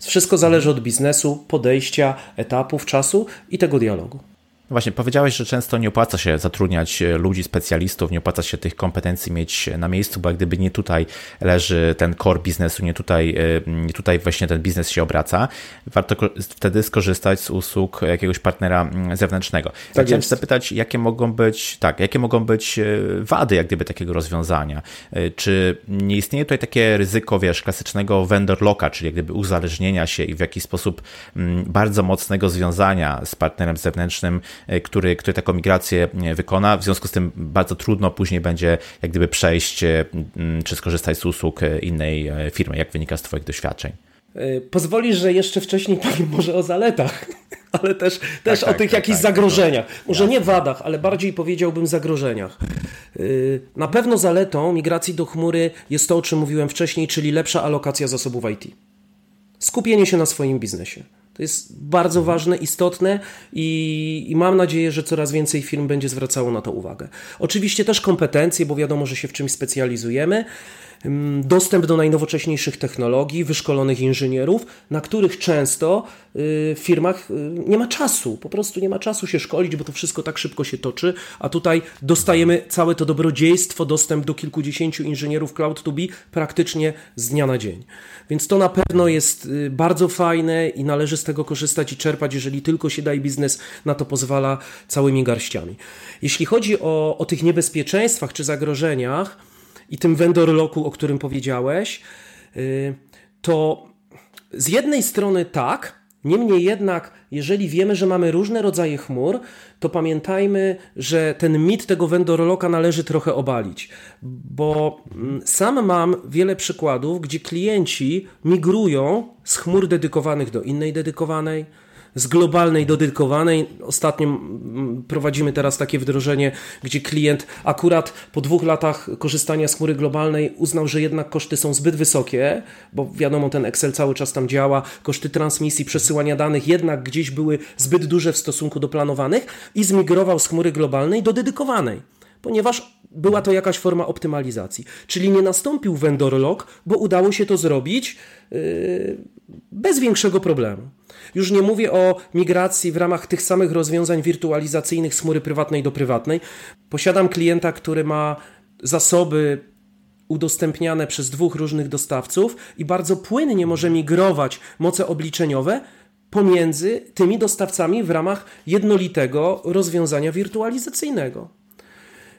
Wszystko zależy od biznesu, podejścia, etapów, czasu i tego dialogu. No właśnie, powiedziałeś, że często nie opłaca się zatrudniać e, ludzi, specjalistów, nie opłaca się tych kompetencji mieć na miejscu, bo jak gdyby nie tutaj leży ten core biznesu, nie tutaj, e, nie tutaj właśnie ten biznes się obraca, warto wtedy skorzystać z usług jakiegoś partnera zewnętrznego. Tak chciałem zapytać, jakie mogą być, tak, jakie mogą być e, wady jak gdyby takiego rozwiązania? Czy nie istnieje tutaj takie ryzyko, wiesz, klasycznego vendor locka, czyli jak gdyby uzależnienia się i w jakiś sposób bardzo mocnego związania z partnerem zewnętrznym, E, który, który taką migrację e, wykona. W związku z tym bardzo trudno później będzie jak gdyby przejść e, czy skorzystać z usług innej firmy, jak wynika z Twoich doświadczeń. Pozwolisz, że jeszcze wcześniej powiem może o zaletach, ale też, tak, też tak, o tych tak, jakichś tak, zagrożeniach. Może jasne. nie wadach, ale bardziej powiedziałbym zagrożeniach. Na pewno zaletą migracji do chmury jest to, o czym mówiłem wcześniej, czyli lepsza alokacja zasobów IT. Skupienie się na swoim biznesie. To jest bardzo ważne, istotne i, i, mam nadzieję, że coraz więcej firm będzie zwracało na to uwagę. Oczywiście też kompetencje, bo wiadomo, że się w czymś specjalizujemy dostęp do najnowocześniejszych technologii, wyszkolonych inżynierów, na których często y, w firmach y, nie ma czasu, po prostu nie ma czasu się szkolić, bo to wszystko tak szybko się toczy, a tutaj dostajemy całe to dobrodziejstwo, dostęp do kilkudziesięciu inżynierów Cloud2B praktycznie z dnia na dzień. Więc to na pewno jest y, bardzo fajne i należy z tego korzystać i czerpać, jeżeli tylko się daje biznes na to pozwala całymi garściami. Jeśli chodzi o, o tych niebezpieczeństwach czy zagrożeniach, i tym vendor locku, o którym powiedziałeś, y, to z jednej strony tak, Niemniej jednak, jeżeli wiemy, że mamy różne rodzaje chmur, to pamiętajmy, że ten mit tego vendor locka należy trochę obalić, bo mm, sam mam wiele przykładów, gdzie klienci migrują z chmur dedykowanych do innej dedykowanej, z globalnej do dedykowanej. Ostatnio prowadzimy teraz takie wdrożenie, gdzie klient akurat po dwóch latach korzystania z chmury globalnej uznał, że jednak koszty są zbyt wysokie, bo wiadomo, ten Excel cały czas tam działa, koszty transmisji, przesyłania danych jednak gdzieś były zbyt duże w stosunku do planowanych i zmigrował z chmury globalnej do dedykowanej ponieważ była to jakaś forma optymalizacji. Czyli nie nastąpił vendor lock, bo udało się to zrobić yy, bez większego problemu. Już nie mówię o migracji w ramach tych samych rozwiązań wirtualizacyjnych z chmury prywatnej do prywatnej. Posiadam klienta, który ma zasoby udostępniane przez dwóch różnych dostawców i bardzo płynnie może migrować moce obliczeniowe pomiędzy tymi dostawcami w ramach jednolitego rozwiązania wirtualizacyjnego.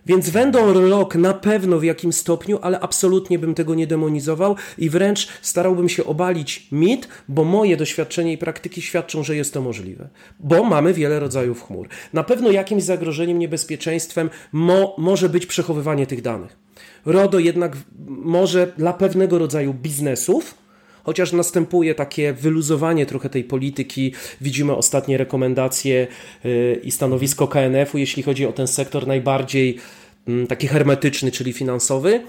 Więc vendor lock na pewno w jakim stopniu, ale absolutnie bym tego nie demonizował i wręcz starałbym się obalić mit, bo moje doświadczenie i praktyki świadczą, że jest to możliwe. Bo mamy wiele rodzajów chmur. Na pewno jakimś zagrożeniem, niebezpieczeństwem mo może być przechowywanie tych danych. RODO jednak może dla pewnego rodzaju biznesów, chociaż następuje takie wyluzowanie trochę tej polityki. Widzimy ostatnie rekomendacje y, i stanowisko KNF-u, jeśli chodzi o ten sektor najbardziej mm, taki hermetyczny, czyli finansowy.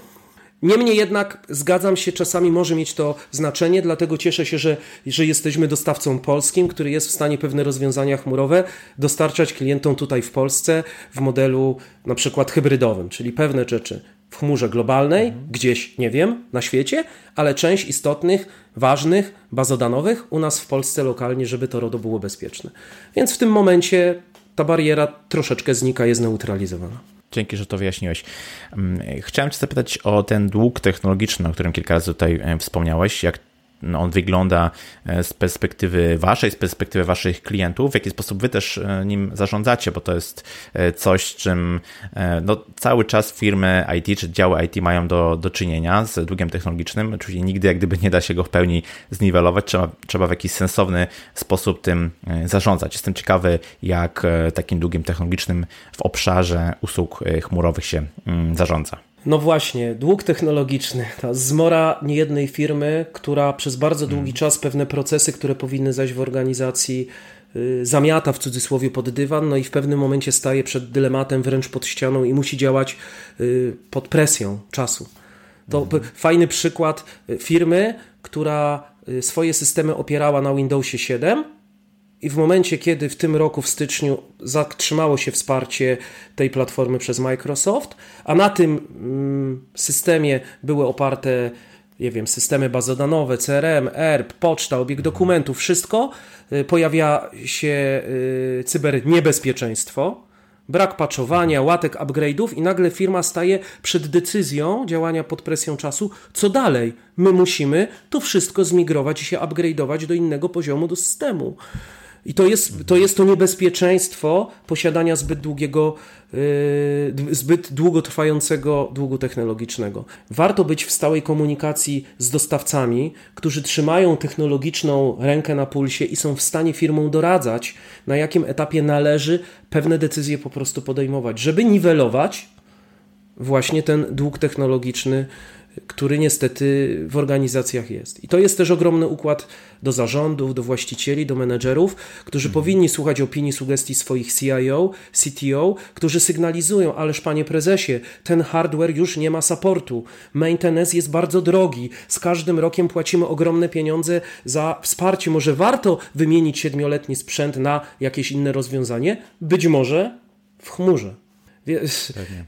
Niemniej jednak zgadzam się, czasami może mieć to znaczenie, dlatego cieszę się, że, że jesteśmy dostawcą polskim, który jest w stanie pewne rozwiązania chmurowe dostarczać klientom tutaj w Polsce w modelu na przykład hybrydowym, czyli pewne rzeczy w chmurze globalnej, mhm. gdzieś, nie wiem, na świecie, ale część istotnych, ważnych, bazodanowych u nas w Polsce lokalnie, żeby to RODO było bezpieczne. Więc w tym momencie ta bariera troszeczkę znika, jest neutralizowana. Dzięki, że to wyjaśniłeś. Mm, chciałem Cię zapytać o ten dług technologiczny, o którym kilka razy tutaj e, wspomniałeś. Jak on wygląda e, z perspektywy waszej, z perspektywy waszych klientów, w jaki sposób wy też e, nim zarządzacie, bo to jest e, coś, czym no, cały czas firmy IT czy działy IT mają do, do czynienia z długiem technologicznym. Oczywiście nigdy jak gdyby nie da się go w pełni zniwelować, trzeba, trzeba w jakiś sensowny sposób tym zarządzać. Jestem ciekawy, jak takim długiem technologicznym w obszarze usług chmurowych się mm, zarządza. No właśnie, dług technologiczny, ta zmora niejednej firmy, która przez bardzo długi hmm. czas pewne procesy, które powinny zaś w organizacji y, zamiata w cudzysłowie pod dywan, no i w pewnym momencie staje przed dylematem, wręcz pod ścianą i musi działać y, pod presją czasu. To hmm. fajny przykład y, firmy, która swoje systemy opierała na Windowsie 7, i w momencie, kiedy w tym roku, w styczniu, zatrzymało się wsparcie tej platformy przez Microsoft, a na tym mm, systemie były oparte, nie wiem, systemy bazodanowe, CRM, ERP, poczta, obieg dokumentów, wszystko, y, pojawia się y, cyberniebezpieczeństwo, brak patchowania, łatek upgrade'ów i nagle firma staje przed decyzją działania pod presją czasu, co dalej? My musimy to wszystko zmigrować i się upgrade'ować do innego poziomu do systemu. I to jest, to jest to niebezpieczeństwo posiadania zbyt długiego, yy, zbyt długotrwającego długu technologicznego. Warto być w stałej komunikacji z dostawcami, którzy trzymają technologiczną rękę na pulsie i są w stanie firmom doradzać, na jakim etapie należy pewne decyzje po prostu podejmować, żeby niwelować właśnie ten dług technologiczny który niestety w organizacjach jest. I to jest też ogromny układ do zarządów, do właścicieli, do menedżerów, którzy mhm. powinni słuchać opinii, sugestii swoich CIO, CTO, którzy sygnalizują, ależ panie prezesie, ten hardware już nie ma supportu, maintenance jest bardzo drogi, z każdym rokiem płacimy ogromne pieniądze za wsparcie, może warto wymienić siedmioletni sprzęt na jakieś inne rozwiązanie? Być może w chmurze.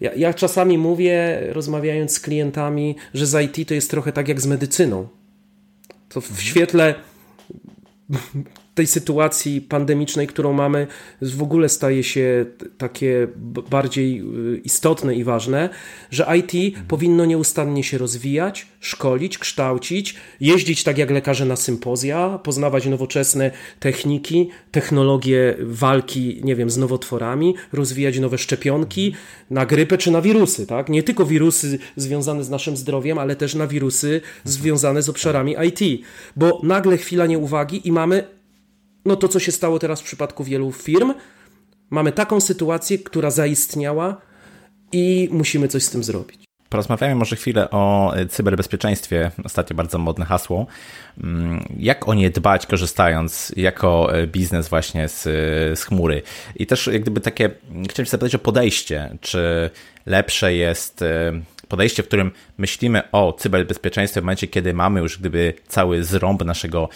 Ja, ja, czasami mówię, rozmawiając z klientami, że z IT to jest trochę tak jak z medycyną. To w świetle tej sytuacji pandemicznej, którą mamy, w ogóle staje się takie bardziej y, istotne i ważne, że IT mhm. powinno nieustannie się rozwijać, szkolić, kształcić, jeździć tak jak lekarze na sympozja, poznawać nowoczesne techniki, technologie walki, nie wiem, z nowotworami, rozwijać nowe szczepionki mhm. na grypę czy na wirusy, tak? Nie tylko wirusy związane z naszym zdrowiem, ale też na wirusy mhm. związane z obszarami IT, bo nagle chwila nieuwagi i mamy no to, co się stało teraz w przypadku wielu firm, mamy taką sytuację, która zaistniała i musimy coś z tym zrobić. Porozmawiamy może chwilę o cyberbezpieczeństwie. Ostatnio bardzo modne hasło. Mm, jak o nie dbać, korzystając jako biznes właśnie z, z chmury? I też jak gdyby takie, chciałem się zapytać o podejście. Czy lepsze jest podejście, w którym myślimy o cyberbezpieczeństwie w momencie, kiedy mamy już gdyby cały zrąb naszego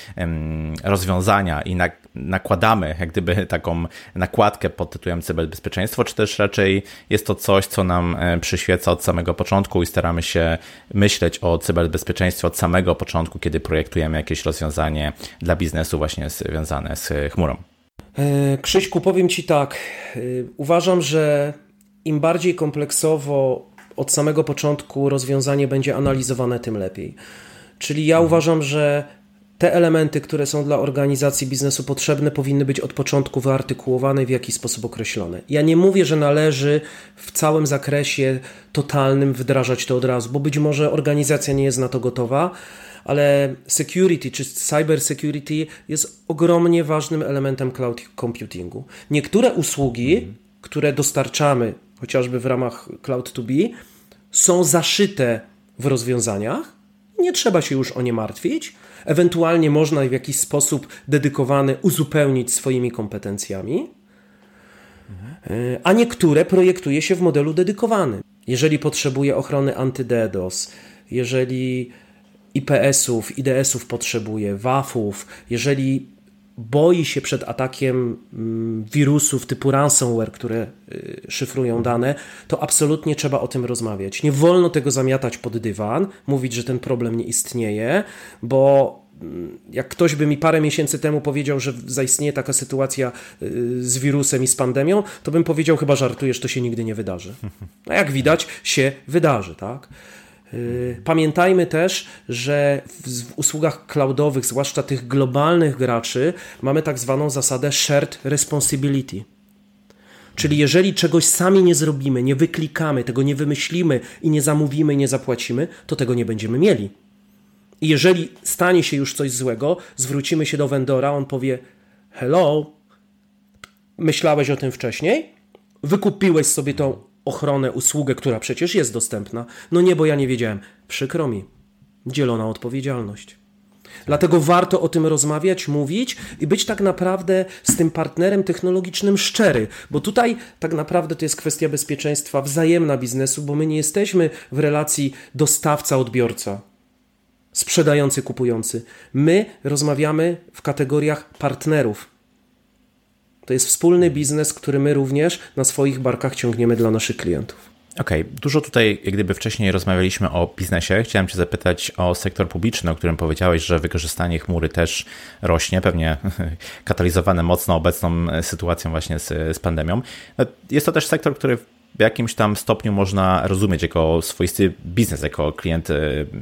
rozwiązania i nakładamy jak gdyby taką nakładkę pod tytułem cyberbezpieczeństwo, czy też raczej jest to coś, co nam e, przyświeca od samego początku i staramy się myśleć o cyberbezpieczeństwie od samego początku, kiedy projektujemy jakieś rozwiązanie dla biznesu właśnie związane z chmurą. E, Krzyśku, powiem Ci tak. E, uważam, że im bardziej kompleksowo od samego początku rozwiązanie będzie analizowane, tym lepiej. Czyli ja uważam, że te elementy, które są dla organizacji biznesu potrzebne, powinny być od początku wyartykułowane w jakiś sposób określone. Ja nie mówię, że należy w całym zakresie totalnym wdrażać to od razu, bo być może organizacja nie jest na to gotowa, ale security czy cyber security jest ogromnie ważnym elementem cloud computingu. Niektóre usługi, które dostarczamy chociażby w ramach Cloud 2B, są zaszyte w rozwiązaniach. Nie trzeba się już o nie martwić. Ewentualnie można w jakiś sposób dedykowany uzupełnić swoimi kompetencjami, mhm. a niektóre projektuje się w modelu dedykowanym. Jeżeli potrzebuje ochrony anty-DDoS, jeżeli IPS-ów, IDS-ów potrzebuje, WAF-ów, jeżeli boi się przed atakiem mm, wirusów typu ransomware, które y, szyfrują dane, to absolutnie trzeba o tym rozmawiać. Nie wolno tego zamiatać pod dywan, mówić, że ten problem nie istnieje, bo mm, jak ktoś by mi parę miesięcy temu powiedział, że zaistnieje taka sytuacja y, z wirusem i z pandemią, to bym powiedział, chyba żartujesz, to się nigdy nie wydarzy. A jak widać, się wydarzy, tak? Y, pamiętajmy też, że w, usługach cloudowych, zwłaszcza tych globalnych graczy, mamy tak zwaną zasadę shared responsibility. Czyli jeżeli czegoś sami nie zrobimy, nie wyklikamy, tego nie wymyślimy i nie zamówimy, nie zapłacimy, to tego nie będziemy mieli. I jeżeli stanie się już coś złego, zwrócimy się do vendora, on powie: Hello, myślałeś o tym wcześniej? Wykupiłeś sobie tą ochronę, usługę, która przecież jest dostępna. No nie, bo ja nie wiedziałem. Przykro mi. Dzielona odpowiedzialność. Dlatego warto o tym rozmawiać, mówić i być tak naprawdę z tym partnerem technologicznym szczery, bo tutaj tak naprawdę to jest kwestia bezpieczeństwa wzajemna biznesu, bo my nie jesteśmy w relacji dostawca-odbiorca, sprzedający-kupujący. My rozmawiamy w kategoriach partnerów. To jest wspólny biznes, który my również na swoich barkach ciągniemy dla naszych klientów. Okej, okay. dużo tutaj, jak gdyby wcześniej rozmawialiśmy o biznesie. Chciałem Cię zapytać o sektor publiczny, o którym powiedziałeś, że wykorzystanie chmury też rośnie, pewnie katalizowane mocno obecną sytuacją właśnie z, z pandemią. No, jest to też sektor, który w jakimś tam stopniu można rozumieć jako swoisty biznes, jako, klient,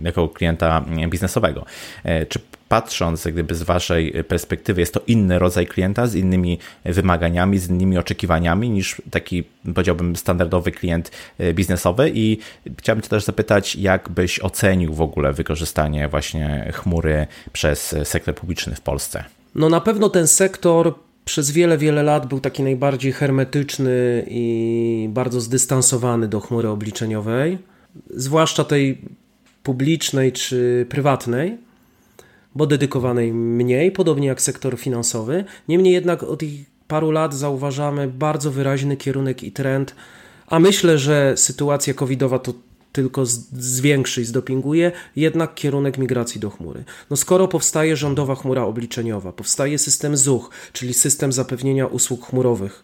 jako klienta biznesowego. E, czy patrząc gdyby z waszej perspektywy jest to inny rodzaj klienta z innymi wymaganiami, z innymi oczekiwaniami niż taki powiedziałbym standardowy klient e, biznesowy i chciałbym cię też zapytać, jak byś ocenił w ogóle wykorzystanie właśnie chmury przez sektor publiczny w Polsce? No na pewno ten sektor przez wiele, wiele lat był taki najbardziej hermetyczny i bardzo zdystansowany do chmury obliczeniowej, zwłaszcza tej publicznej czy prywatnej, bo dedykowanej mniej, podobnie jak sektor finansowy. Niemniej jednak od tych paru lat zauważamy bardzo wyraźny kierunek i trend, a myślę, że sytuacja covidowa to tylko zwiększy i zdopinguje, jednak kierunek migracji do chmury. No skoro powstaje rządowa chmura obliczeniowa, powstaje system ZUCH, czyli system zapewnienia usług chmurowych,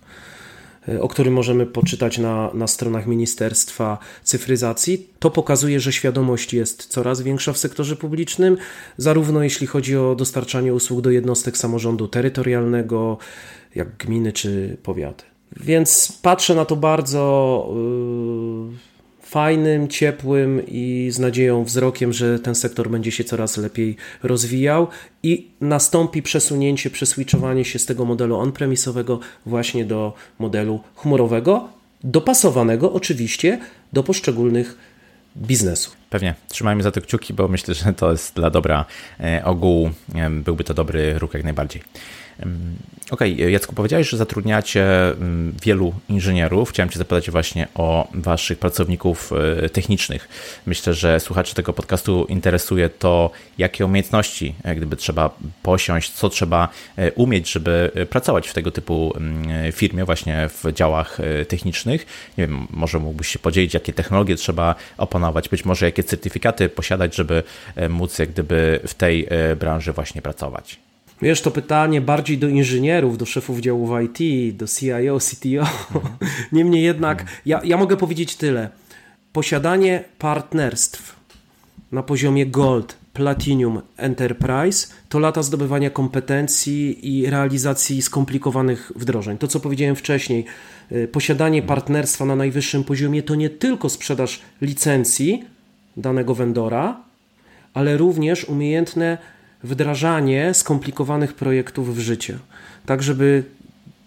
o którym możemy poczytać na, na stronach Ministerstwa Cyfryzacji, to pokazuje, że świadomość jest coraz większa w sektorze publicznym, zarówno jeśli chodzi o dostarczanie usług do jednostek samorządu terytorialnego, jak gminy czy powiaty. Więc patrzę na to bardzo. Yy fajnym, ciepłym i z nadzieją wzrokiem, że ten sektor będzie się coraz lepiej rozwijał i nastąpi przesunięcie, przeswitchowanie się z tego modelu on-premisowego właśnie do modelu chmurowego, dopasowanego oczywiście do poszczególnych biznesów. Pewnie. Trzymajmy za to kciuki, bo myślę, że to jest dla dobra e, ogółu. E, byłby to dobry ruch jak najbardziej. Okej, okay, Jacku, powiedziałeś, że zatrudniacie wielu inżynierów. Chciałem Cię zapytać właśnie o Waszych pracowników e, technicznych. Myślę, że słuchaczy tego podcastu interesuje to, jakie umiejętności gdyby trzeba posiąść, co trzeba e, umieć, żeby e, pracować w tego typu firmie, właśnie w działach technicznych. Nie wiem, może mógłbyś się podzielić, jakie technologie trzeba opanować, być może jakie certyfikaty posiadać, żeby móc jak gdyby w tej branży właśnie pracować. Wiesz, to pytanie bardziej do inżynierów, do szefów działów IT, do CIO, CTO. Niemniej jednak, ja, ja mogę powiedzieć tyle. Posiadanie partnerstw na poziomie Gold, Platinum, Enterprise to lata zdobywania kompetencji i realizacji skomplikowanych wdrożeń. To, co powiedziałem wcześniej, y, posiadanie partnerstwa na najwyższym poziomie to nie tylko sprzedaż licencji danego vendora, ale również umiejętne wdrażanie skomplikowanych projektów w życie, tak żeby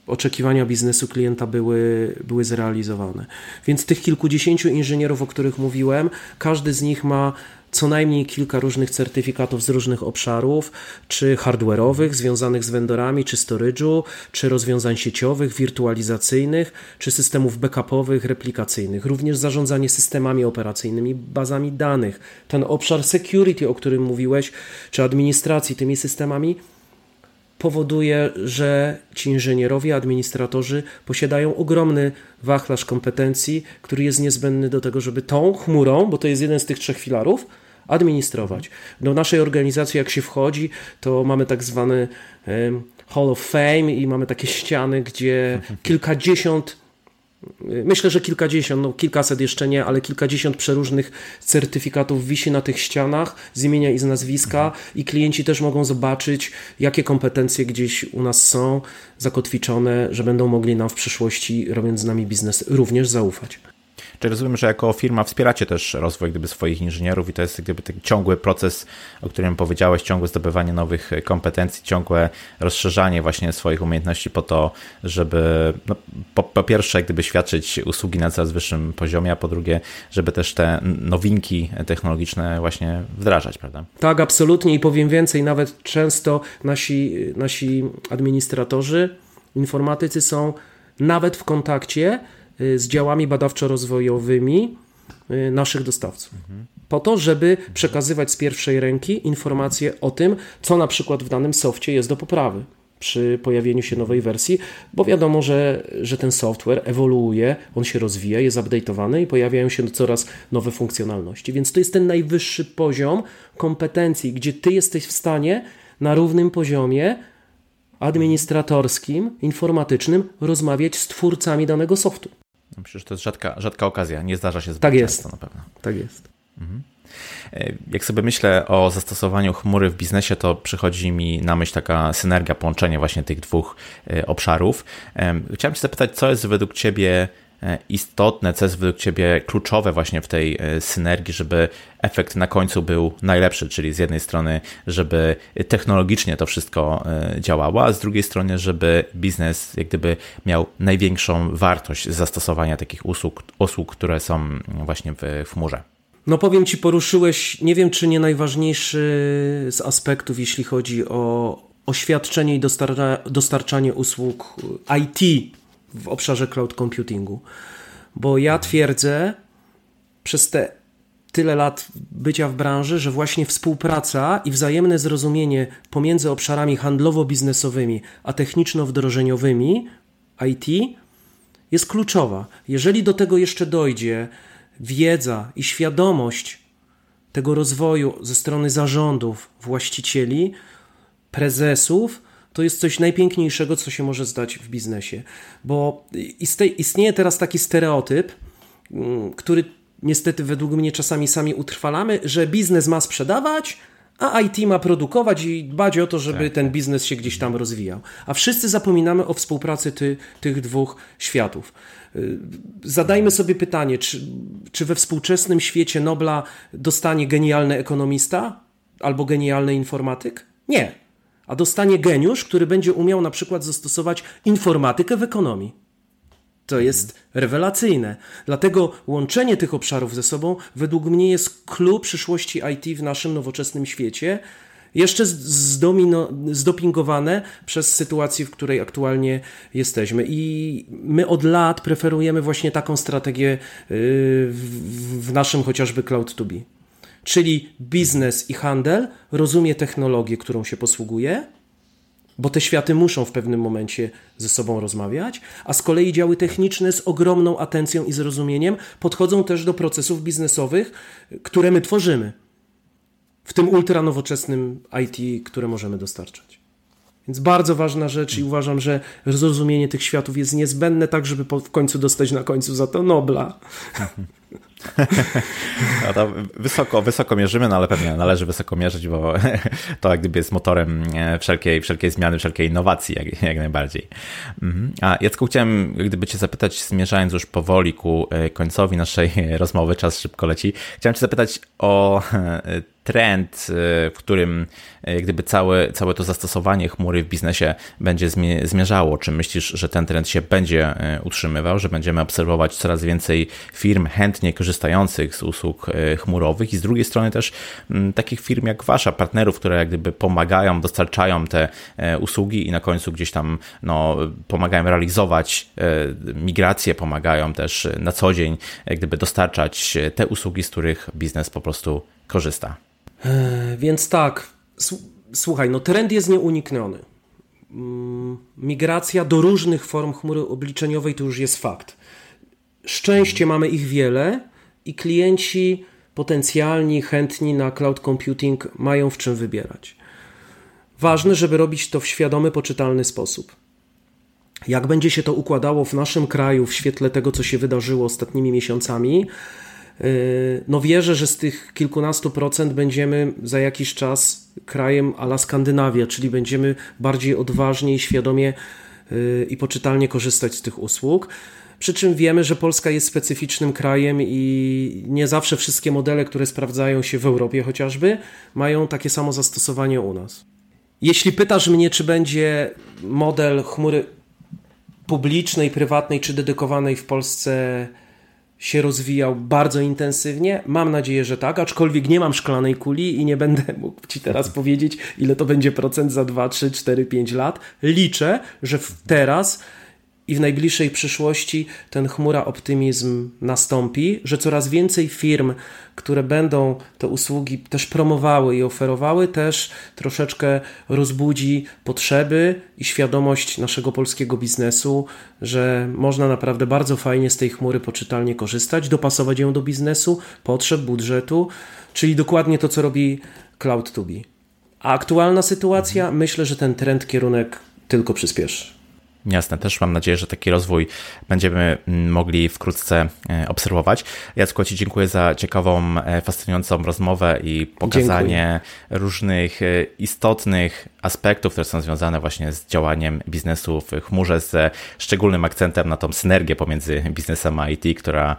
oczekiwania biznesu klienta były, były zrealizowane. Więc tych kilkudziesięciu inżynierów, o których mówiłem, każdy z nich ma co najmniej kilka różnych certyfikatów z różnych obszarów, czy hardware'owych, związanych z vendorami, czy storage'u, czy rozwiązań sieciowych, wirtualizacyjnych, czy systemów backupowych, replikacyjnych. Również zarządzanie systemami operacyjnymi, bazami danych. Ten obszar security, o którym mówiłeś, czy administracji tymi systemami, powoduje, że ci inżynierowie, administratorzy posiadają ogromny wachlarz kompetencji, który jest niezbędny do tego, żeby tą chmurą, bo to jest jeden z tych trzech filarów, administrować. Do naszej organizacji, jak się wchodzi, to mamy tak zwany Hall of Fame i mamy takie ściany, gdzie kilkadziesiąt Myślę, że kilkadziesiąt, no kilkaset jeszcze nie, ale kilkadziesiąt przeróżnych certyfikatów wisi na tych ścianach z imienia i z nazwiska i klienci też mogą zobaczyć, jakie kompetencje gdzieś u nas są zakotwiczone, że będą mogli nam w przyszłości, robiąc z nami biznes, również zaufać. Czy rozumiem, że jako firma wspieracie też rozwój gdyby swoich inżynierów i to jest gdyby taki ciągły proces, o którym powiedziałeś, ciągłe zdobywanie nowych kompetencji, ciągłe rozszerzanie właśnie swoich umiejętności po to, żeby no, po, po pierwsze gdyby świadczyć usługi na coraz wyższym poziomie, a po drugie, żeby też te nowinki technologiczne właśnie wdrażać, prawda? Tak, absolutnie i powiem więcej, nawet często nasi, nasi administratorzy, informatycy są nawet w kontakcie z działami badawczo-rozwojowymi y, naszych dostawców. Po to, żeby przekazywać z pierwszej ręki informacje o tym, co na przykład w danym softie jest do poprawy przy pojawieniu się nowej wersji, bo wiadomo, że, że ten software ewoluuje, on się rozwija, jest update'owany i pojawiają się coraz nowe funkcjonalności. Więc to jest ten najwyższy poziom kompetencji, gdzie ty jesteś w stanie na równym poziomie administratorskim, informatycznym rozmawiać z twórcami danego softu. Myślę, że to jest rzadka, rzadka okazja. Nie zdarza się zbyt tak jest. często na pewno. Tak jest. Mhm. E, jak sobie myślę o zastosowaniu chmury w biznesie, to przychodzi mi na myśl taka synergia, połączenie właśnie tych dwóch e, obszarów. Chciałem Cię zapytać, co jest według Ciebie istotne, co jest według Ciebie kluczowe właśnie w tej e, synergii, żeby efekt na końcu był najlepszy, czyli z jednej strony, żeby technologicznie to wszystko e, działało, a z drugiej strony, żeby biznes jak gdyby miał największą wartość zastosowania takich usług, usług które są właśnie w, chmurze. No powiem Ci, poruszyłeś, nie wiem czy nie najważniejszy z aspektów, jeśli chodzi o oświadczenie i dostarczanie usług IT w obszarze cloud computingu. Bo ja twierdzę, przez te tyle lat bycia w branży, że właśnie współpraca i wzajemne zrozumienie pomiędzy obszarami handlowo-biznesowymi a techniczno-wdrożeniowymi IT jest kluczowa. Jeżeli do tego jeszcze dojdzie wiedza i świadomość tego rozwoju ze strony zarządów, właścicieli, prezesów, to jest coś najpiękniejszego, co się może zdać w biznesie. Bo istnieje teraz taki stereotyp, mm, który niestety według mnie czasami sami utrwalamy, że biznes ma sprzedawać, a IT ma produkować i dbać o to, żeby tak. ten biznes się gdzieś tam rozwijał. A wszyscy zapominamy o współpracy ty, tych dwóch światów. Y, zadajmy sobie pytanie, czy, czy we współczesnym świecie Nobla dostanie genialny ekonomista albo genialny informatyk? Nie. A dostanie geniusz, który będzie umiał na przykład zastosować informatykę w ekonomii. To jest rewelacyjne. Dlatego łączenie tych obszarów ze sobą według mnie jest klucz przyszłości IT w naszym nowoczesnym świecie. Jeszcze zdomino, zdopingowane przez sytuację, w której aktualnie jesteśmy. I my od lat preferujemy właśnie taką strategię yy, w naszym chociażby Cloud2B. Czyli biznes i handel rozumie technologię, którą się posługuje, bo te światy muszą w pewnym momencie ze sobą rozmawiać, a z kolei działy techniczne z ogromną atencją i zrozumieniem podchodzą też do procesów biznesowych, które my tworzymy w tym ultranowoczesnym IT, które możemy dostarczać. Więc bardzo ważna rzecz i uważam, że zrozumienie tych światów jest niezbędne, tak żeby w końcu dostać na końcu za to Nobla. No to wysoko, wysoko mierzymy, no ale pewnie należy wysoko mierzyć, bo to jak gdyby jest motorem e, wszelkiej, wszelkiej zmiany, wszelkiej innowacji, jak, jak najbardziej. Mhm. A Jacku, chciałem gdyby cię zapytać, zmierzając już powoli ku e, końcowi naszej rozmowy, czas szybko leci, chciałem cię zapytać o e, trend, w którym jak gdyby całe, całe to zastosowanie chmury w biznesie będzie zmierzało. Czy myślisz, że ten trend się będzie utrzymywał, że będziemy obserwować coraz więcej firm chętnie korzystających z usług chmurowych i z drugiej strony też mm, takich firm jak wasza, partnerów, które jak gdyby pomagają, dostarczają te usługi i na końcu gdzieś tam no, pomagają realizować migrację, pomagają też na co dzień jak gdyby dostarczać te usługi, z których biznes po prostu korzysta. Więc tak, słuchaj, no trend jest nieunikniony. Mm, migracja do różnych form chmury obliczeniowej to już jest fakt. Szczęście mamy ich wiele i klienci potencjalni, chętni na cloud computing mają w czym wybierać. Ważne, żeby robić to w świadomy, poczytalny sposób. Jak będzie się to układało w naszym kraju w świetle tego, co się wydarzyło ostatnimi miesiącami, no wierzę, że z tych kilkunastu procent będziemy za jakiś czas krajem ala Skandynawia, czyli będziemy bardziej odważnie i świadomie yy, i poczytalnie korzystać z tych usług. Przy czym wiemy, że Polska jest specyficznym krajem i nie zawsze wszystkie modele, które sprawdzają się w Europie chociażby, mają takie samo zastosowanie u nas. Jeśli pytasz mnie, czy będzie model chmury publicznej, prywatnej czy dedykowanej w Polsce się rozwijał bardzo intensywnie? Mam nadzieję, że tak, aczkolwiek nie mam szklanej kuli i nie będę mógł Ci teraz powiedzieć, ile to będzie procent za 2, 3, 4, 5 lat. Liczę, że teraz i w najbliższej przyszłości ten chmura optymizm nastąpi, że coraz więcej firm, które będą te usługi też promowały i oferowały, też troszeczkę rozbudzi potrzeby i świadomość naszego polskiego biznesu, że można naprawdę bardzo fajnie z tej chmury poczytalnie korzystać, dopasować ją do biznesu, potrzeb, budżetu, czyli dokładnie to, co robi Cloud2B. A aktualna sytuacja, myślę, że ten trend, kierunek tylko przyspieszy. Jasne, też mam nadzieję, że taki rozwój będziemy mm, mogli wkrótce e, obserwować. Jacku, Ci dziękuję za ciekawą, e, fascynującą rozmowę i pokazanie dziękuję. różnych e, istotnych aspektów, które są związane właśnie z działaniem biznesu w chmurze, z szczególnym akcentem na tą synergię pomiędzy biznesem a IT, która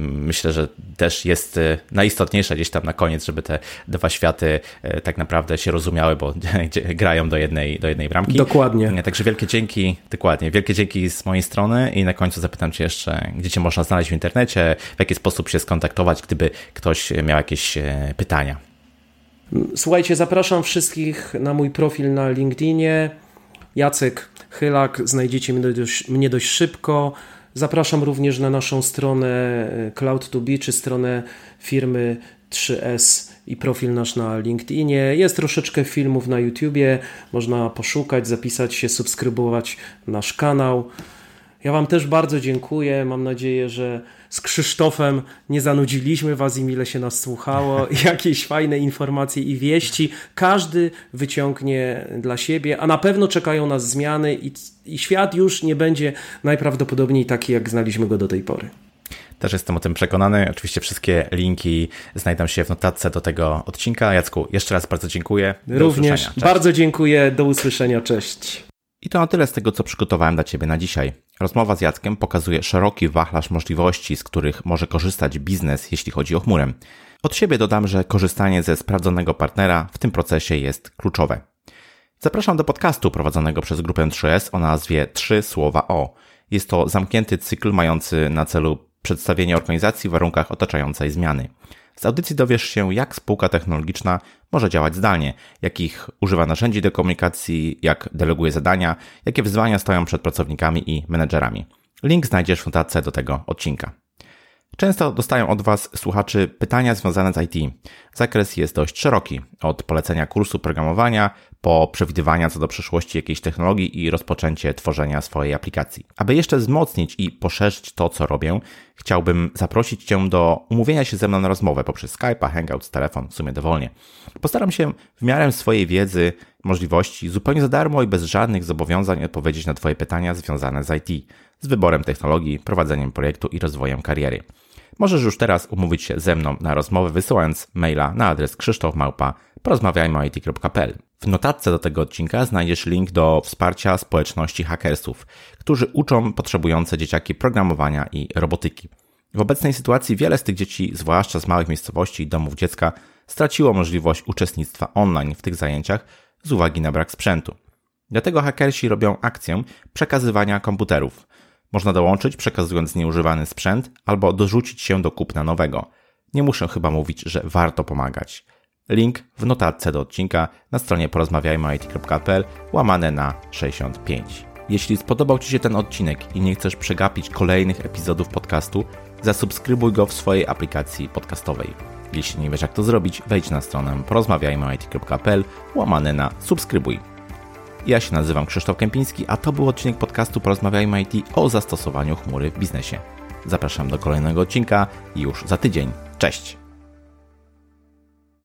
myślę, że też jest najistotniejsza gdzieś tam na koniec, żeby te dwa światy tak naprawdę się rozumiały, bo grają do jednej, do jednej bramki. Dokładnie. Także wielkie dzięki Dokładnie. Wielkie dzięki z mojej strony i na końcu zapytam Cię jeszcze, gdzie Cię można znaleźć w internecie, w jaki sposób się skontaktować, gdyby ktoś miał jakieś e, pytania. Słuchajcie, zapraszam wszystkich na mój profil na LinkedInie. Jacek Chylak, znajdziecie mnie dość, mnie dość szybko. Zapraszam również na naszą stronę e, Cloud2B czy stronę firmy 3S i profil nasz na LinkedInie. Jest troszeczkę filmów na YouTubie, można poszukać, zapisać się, subskrybować nasz kanał. Ja Wam też bardzo dziękuję. Mam nadzieję, że z Krzysztofem nie zanudziliśmy Was i mile się nas słuchało. Jakieś fajne informacje i wieści. Każdy wyciągnie dla siebie, a na pewno czekają nas zmiany i, i świat już nie będzie najprawdopodobniej taki, jak znaliśmy go do tej pory. Też jestem o tym przekonany. Oczywiście wszystkie linki znajdą się w notatce do tego odcinka. Jacku, jeszcze raz bardzo dziękuję. Do Również bardzo dziękuję. Do usłyszenia. Cześć. I to na tyle z tego, co przygotowałem dla Ciebie na dzisiaj. Rozmowa z Jackiem pokazuje szeroki wachlarz możliwości, z których może korzystać biznes, jeśli chodzi o chmurę. Od siebie dodam, że korzystanie ze sprawdzonego partnera w tym procesie jest kluczowe. Zapraszam do podcastu prowadzonego przez grupę 3S o nazwie 3 słowa o. Jest to zamknięty cykl mający na celu przedstawienie organizacji w warunkach otaczającej zmiany. Z audycji dowiesz się, jak spółka technologiczna może działać zdalnie, jakich używa narzędzi do komunikacji, jak deleguje zadania, jakie wyzwania stoją przed pracownikami i menedżerami. Link znajdziesz w notatce do tego odcinka. Często dostają od Was słuchaczy pytania związane z IT. Zakres jest dość szeroki, od polecenia kursu programowania po przewidywania co do przyszłości jakiejś technologii i rozpoczęcie tworzenia swojej aplikacji. Aby jeszcze wzmocnić i poszerzyć to, co robię, chciałbym zaprosić Cię do umówienia się ze mną na rozmowę poprzez Skype'a, Hangout, telefon, w sumie dowolnie. Postaram się w miarę swojej wiedzy, możliwości, zupełnie za darmo i bez żadnych zobowiązań odpowiedzieć na Twoje pytania związane z IT, z wyborem technologii, prowadzeniem projektu i rozwojem kariery. Możesz już teraz umówić się ze mną na rozmowę wysyłając maila na adres krzysztofmałpa porozmawiajmy.it.pl. W notatce do tego odcinka znajdziesz link do wsparcia społeczności hakersów, którzy uczą potrzebujące dzieciaki programowania i robotyki. W obecnej sytuacji wiele z tych dzieci, zwłaszcza z małych miejscowości i domów dziecka, straciło możliwość uczestnictwa online w tych zajęciach z uwagi na brak sprzętu. Dlatego hakersi robią akcję przekazywania komputerów. Można dołączyć przekazując nieużywany sprzęt albo dorzucić się do kupna nowego. Nie muszę chyba mówić, że warto pomagać. Link w notatce do odcinka na stronie porozmawiajmy.it.pl łamane na 65. Jeśli spodobał Ci się ten odcinek i nie chcesz przegapić kolejnych epizodów podcastu, zasubskrybuj go w swojej aplikacji podcastowej. Jeśli nie wiesz jak to zrobić, wejdź na stronę porozmawiajmy.it.pl łamane na subskrybuj. Ja się nazywam Krzysztof Kępiński, a to był odcinek podcastu Porozmawiajmy IT o zastosowaniu chmury w biznesie. Zapraszam do kolejnego odcinka już za tydzień. Cześć!